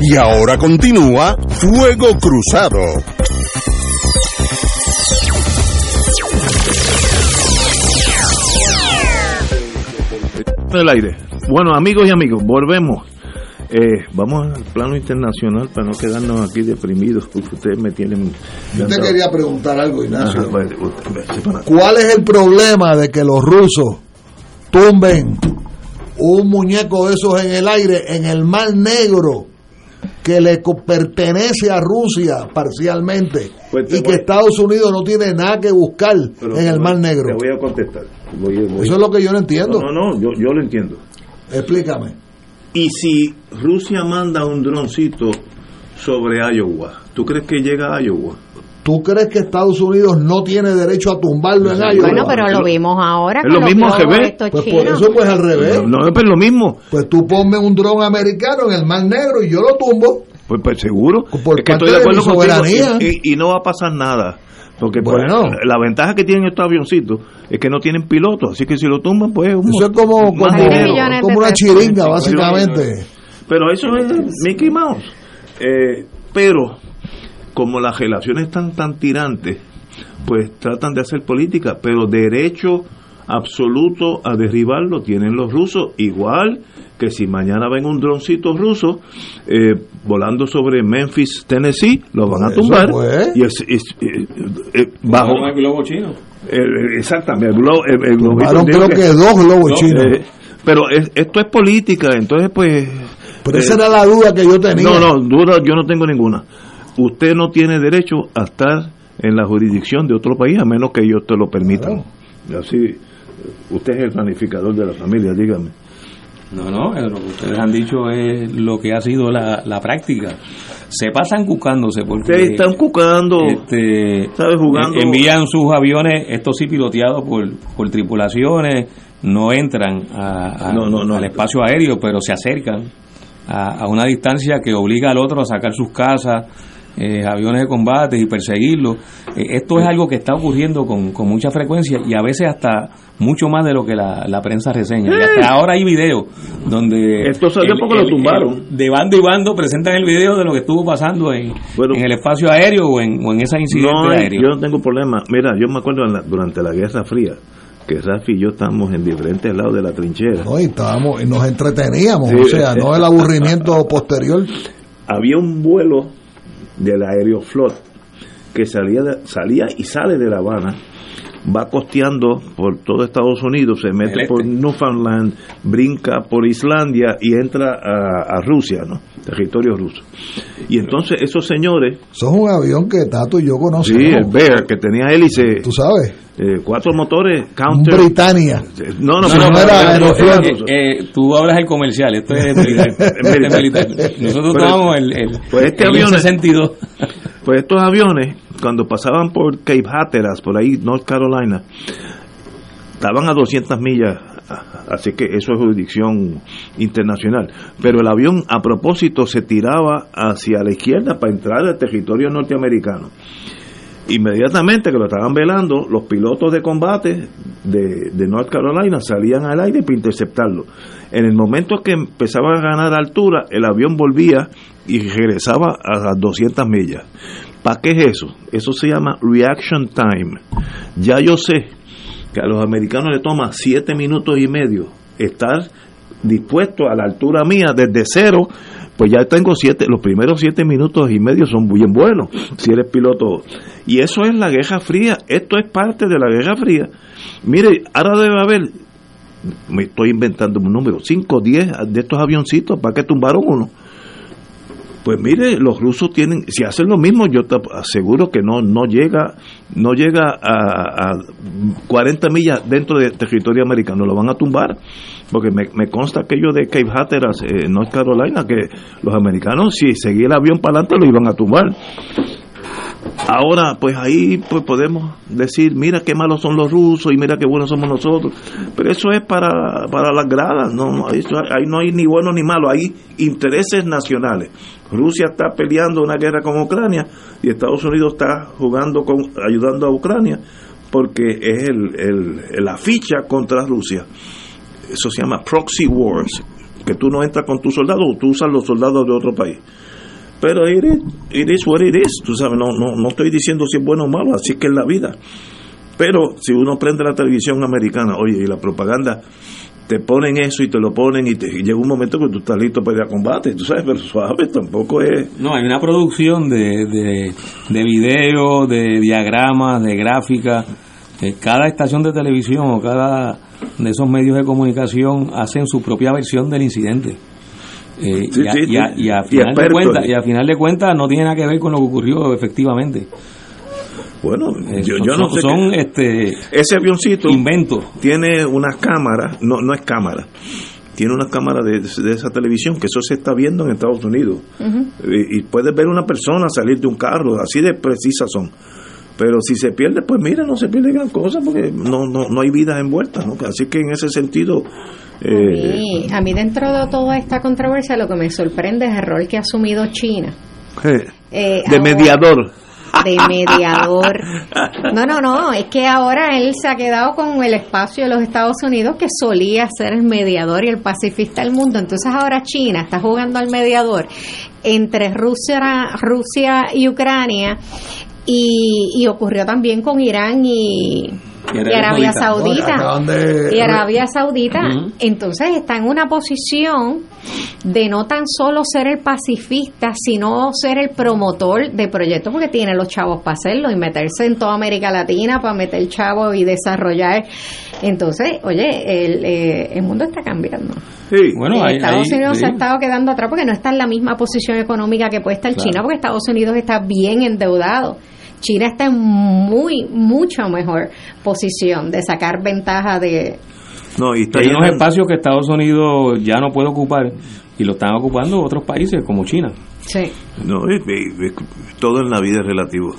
Y ahora continúa Fuego Cruzado. el aire. Bueno, amigos y amigos, volvemos. Eh, vamos al plano internacional para no quedarnos aquí deprimidos, porque ustedes me tienen... Yo te quería preguntar algo, Ignacio. ¿Cuál es el problema de que los rusos tumben un muñeco de esos en el aire, en el mar negro, que le pertenece a Rusia parcialmente Pues y que Estados Unidos no tiene nada que buscar Pero en el Mar Negro. Te voy a contestar. Voy- voy- Eso es lo que yo no entiendo. No, no, no, yo, yo lo entiendo. Explícame. Y si Rusia manda un droncito sobre Iowa, ¿tú crees que llega a Iowa? ¿Tú crees que Estados Unidos no tiene derecho a tumbarlo en Iowa? Bueno, pero lo vimos ahora Es con lo mismo al revés. Pues por chinos. eso pues al revés. No, no, pues lo mismo. Pues tú ponme un dron americano en el Mar Negro y yo lo tumbo. Pues, pues seguro. Por es que estoy de acuerdo contigo soberanía. y, y- no va a pasar nada. Porque pues, Bueno. la ventaja que tienen estos avioncitos es que no tienen piloto, así que si lo tumban, pues un Eso es como, como una chiringa, básicamente. Pero eso es Mickey Mouse. Eh, pero como las relaciones están tan tirantes, pues tratan de hacer política, pero derecho absoluto a derribarlo tienen los rusos, igual que si mañana ven un droncito ruso eh, volando sobre Memphis, Tennessee, lo van a tumbar. Y es, es- eh, eh, bajo el globo chino. eh, exactamente, el globo- el- el globito Tumbaron creo negro que dos globos No, chinos. eh, pero es- esto es política, entonces pues... Pero esa era la duda que yo tenía. no, no, duda yo no tengo ninguna. Usted no tiene derecho a estar en la jurisdicción de otro país a menos que ellos te lo permitan. Así, usted es el planificador de la familia, dígame. No, no, eh, lo que ustedes han dicho es lo que ha sido la, la práctica. Se pasan buscándose porque... Ustedes están cucando, este, ¿sabes? Jugando. en- envían sus aviones, estos sí piloteados por, por tripulaciones, no entran a- a- No, no, no. al espacio aéreo, pero se acercan a, a una distancia que obliga al otro a sacar sus casas, eh, aviones de combate y perseguirlos. Eh, esto es algo que está ocurriendo con, con mucha frecuencia y a veces hasta mucho más de lo que la, la prensa reseña. Y hasta ahora hay videos donde... Esto salió porque lo tumbaron. el- de bando y bando presentan el video de lo que estuvo pasando en, Bueno. en el espacio aéreo o en, o en ese incidente No, aéreo. yo no tengo problema. Mira, yo me acuerdo en la- durante la Guerra Fría que Rafi y yo estábamos en diferentes lados de la trinchera. No, y estábamos, y nos entreteníamos, Sí. o sea, no el aburrimiento posterior. había un vuelo del Aeroflot que salía, salía y sale de La Habana, va costeando por todo Estados Unidos, se mete por este. Newfoundland, brinca por Islandia y entra a, a Rusia, ¿no? Territorio ruso. Y entonces esos señores, es un avión que Tato y yo sí, conocemos. el Bear, que tenía hélice, Tú sabes, eh, cuatro motores, un counter. Britannia. No, no, No, pero- no, era eh, eh, tú hablas el comercial, esto es militar. Este militar. Nosotros tomamos el, el, Pues este el avión es- 62. Pues estos aviones, cuando pasaban por Cape Hatteras, por ahí, North Carolina, estaban a 200 millas, así que eso es jurisdicción internacional. Pero el avión, a propósito, se tiraba hacia la izquierda para entrar al territorio norteamericano. Inmediatamente que lo estaban velando, los pilotos de combate de, North Carolina salían al aire para interceptarlo. En el momento que empezaba a ganar altura, el avión volvía y regresaba a las 200 millas. ¿Para qué es eso? Eso se llama reaction time. Ya yo sé que a los americanos les toma 7 minutos y medio estar dispuesto a la altura mía desde cero, pues ya tengo siete, los primeros siete minutos y medio son bien buenos, si eres piloto. Y eso es la Guerra Fría, esto es parte de la Guerra Fría. Mire, ahora debe haber, me estoy inventando un número, 5 o 10 de estos avioncitos, ¿para qué tumbaron uno? Pues mire, los rusos tienen, si hacen lo mismo, yo te aseguro que no no llega no llega a, a 40 millas dentro del territorio americano, lo van a tumbar, porque me, me consta aquello de Cape Hatteras, eh, North Carolina, que los americanos si seguía el avión para adelante lo iban a tumbar. Ahora, pues ahí pues podemos decir, mira qué malos son los rusos y mira qué buenos somos nosotros. Pero eso es para, para las gradas, no, eso- ahí no hay ni bueno ni malo, hay intereses nacionales. Rusia está peleando una guerra con Ucrania y Estados Unidos está jugando con, ayudando a Ucrania porque es el, el- la ficha contra Rusia. Eso se llama proxy wars, que tú no entras con tus soldados, tú usas los soldados de otro país. Pero it is, it is what it is. Tú sabes, no, no, no estoy diciendo si es bueno o malo, así que es la vida. Pero si uno prende la televisión americana, oye, y la propaganda, te ponen eso y te lo ponen y, te, y llega un momento que tú estás listo para ir a combate, tú sabes, pero suave, tampoco es... No, hay una producción de, de, de videos, de diagramas, de gráficas. Cada estación de televisión o cada de esos medios de comunicación hacen su propia versión del incidente. Eh, Sí, y, a, sí, y a- sí. y a Y final de y a final de cuentas no tiene nada que ver con lo que ocurrió efectivamente. Bueno, Eh, yo, son- yo no sé. son, qué- este ese avioncito inventos. tiene unas cámaras, no, no es cámara, tiene una cámara de, de esa televisión que eso se está viendo en Estados Unidos. y, y puedes ver una persona salir de un carro, así de precisas son. Pero si se pierde, pues mira, no se pierde gran cosa porque no, no, no hay vidas envueltas. ¿no? Así que en ese sentido, eh, a mí dentro de toda esta controversia lo que me sorprende es el rol que ha asumido China. eh, Eh, de ahora- mediador. De mediador. No, no, no, es que ahora él se ha quedado con el espacio de los Estados Unidos que solía ser el mediador y el pacifista del mundo. Entonces ahora China está jugando al mediador entre Rusia, Rusia y Ucrania y, y ocurrió también con Irán y, Y y Arabia Saudita. Saudita. Acaban de- Y Arabia Saudita. Entonces está en una posición de no tan solo ser el pacifista, sino ser el promotor de proyectos porque tiene los chavos para hacerlo y meterse en toda América Latina para meter chavos y desarrollar. Entonces, oye, el, eh, el mundo está cambiando. Sí. Bueno, Y hay- Estados hay- Unidos se ha estado quedando atrás porque no está en la misma posición económica que puede estar Claro. China, porque Estados Unidos está bien endeudado. China está en muy, mucho mejor posición de sacar ventaja de... No, y está Hay unos espacios que Estados Unidos ya no puede ocupar y lo están ocupando otros países como China. Sí. No, y todo en la vida es relativo.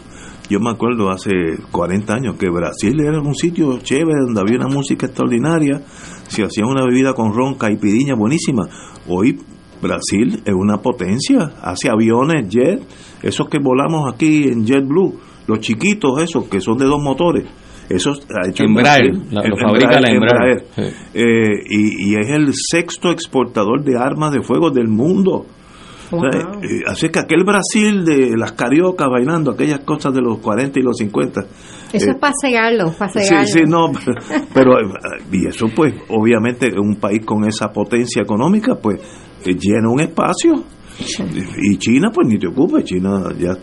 Yo me acuerdo hace 40 años que Brasil era un sitio chévere donde había una música extraordinaria, se hacía una bebida con ron, caipirinha buenísima. Hoy Brasil es una potencia, hace aviones, jet, esos que volamos aquí en JetBlue, los chiquitos esos que son de dos motores. Eso ha hecho Embraer, Brasil. la- lo fabrica la Embraer. Sí. Eh, y, y es el sexto exportador de armas de fuego del mundo. O sea, eh, así que aquel Brasil de las cariocas bailando, aquellas cosas de los 40 y los 50. Eso eh, es para cegarlo, para Sí, sí, no, pero, pero, y eso pues, obviamente, un país con esa potencia económica, pues, eh, llena un espacio. Y China, pues, ni te ocupes, China ya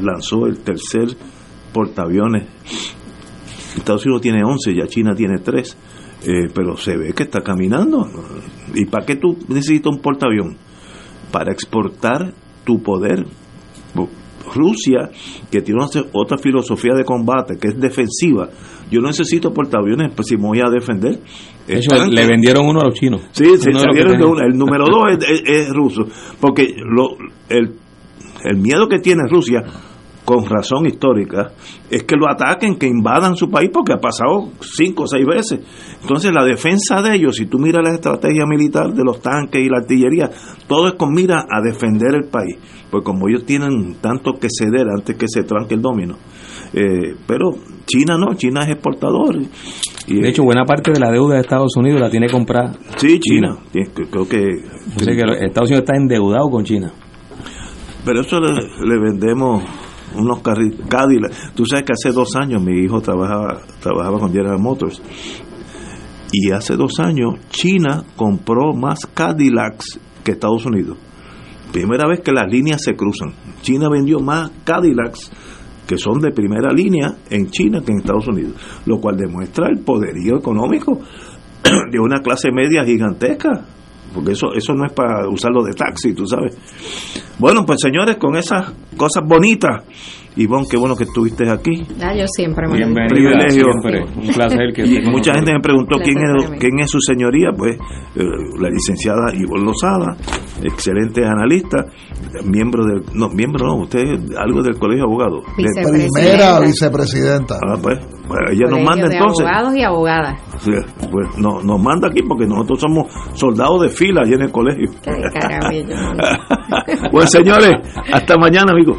lanzó el tercer portaaviones. Estados Unidos tiene 11, ya China tiene 3, pero se ve que está caminando. ¿Y para qué tú necesitas un portaavión? Para exportar tu poder. Rusia, que tiene otra- filosofía de combate, que es defensiva. Yo no necesito portaaviones pues, si me voy a defender. Le vendieron uno a los chinos. Sí, se Uno salieron de. El número dos es, es- es ruso. Porque lo, el, el miedo que tiene Rusia, con razón histórica, es que lo ataquen, que invadan su país, porque ha pasado cinco o seis veces. Entonces, la defensa de ellos, si tú miras la estrategia militar de los tanques y la artillería, todo es con mira a defender el país. Pues como ellos tienen tanto que ceder antes que se tranque el domino. Eh, pero China no, China es exportador. Y, De hecho, buena parte de la deuda de Estados Unidos la tiene comprada Sí, China. Sí, Creo que. Estados Unidos está endeudado con China. Pero eso le, le vendemos unos carritos. Cadillac. Tú sabes que hace dos años mi hijo trabajaba, trabajaba con General Motors. Y hace dos años China compró más Cadillacs que Estados Unidos. Primera vez que las líneas se cruzan. China vendió más Cadillacs que son de primera línea en China que en Estados Unidos, lo cual demuestra el poderío económico de una clase media gigantesca, porque eso eso no es para usarlo de taxi, tú sabes. Bueno, pues señores, con esas cosas bonitas, Ivonne, qué bueno que estuviste aquí. Ah, yo siempre me Bienvenida, privilegio. siempre. Un placer que Y mucha gente me preguntó quién es, quién su señoría, pues eh, la licenciada Ivonne Lozada, excelente analista, miembro del, no, miembro no, usted es algo del colegio de abogados. De- Vicepresidenta. Primera vicepresidenta. ah, pues, pues ella nos manda de entonces. abogados y abogadas. Sí, pues no, nos manda aquí porque nosotros somos soldados de fila allí en el colegio. Qué caramillo. pues señores, hasta mañana amigos.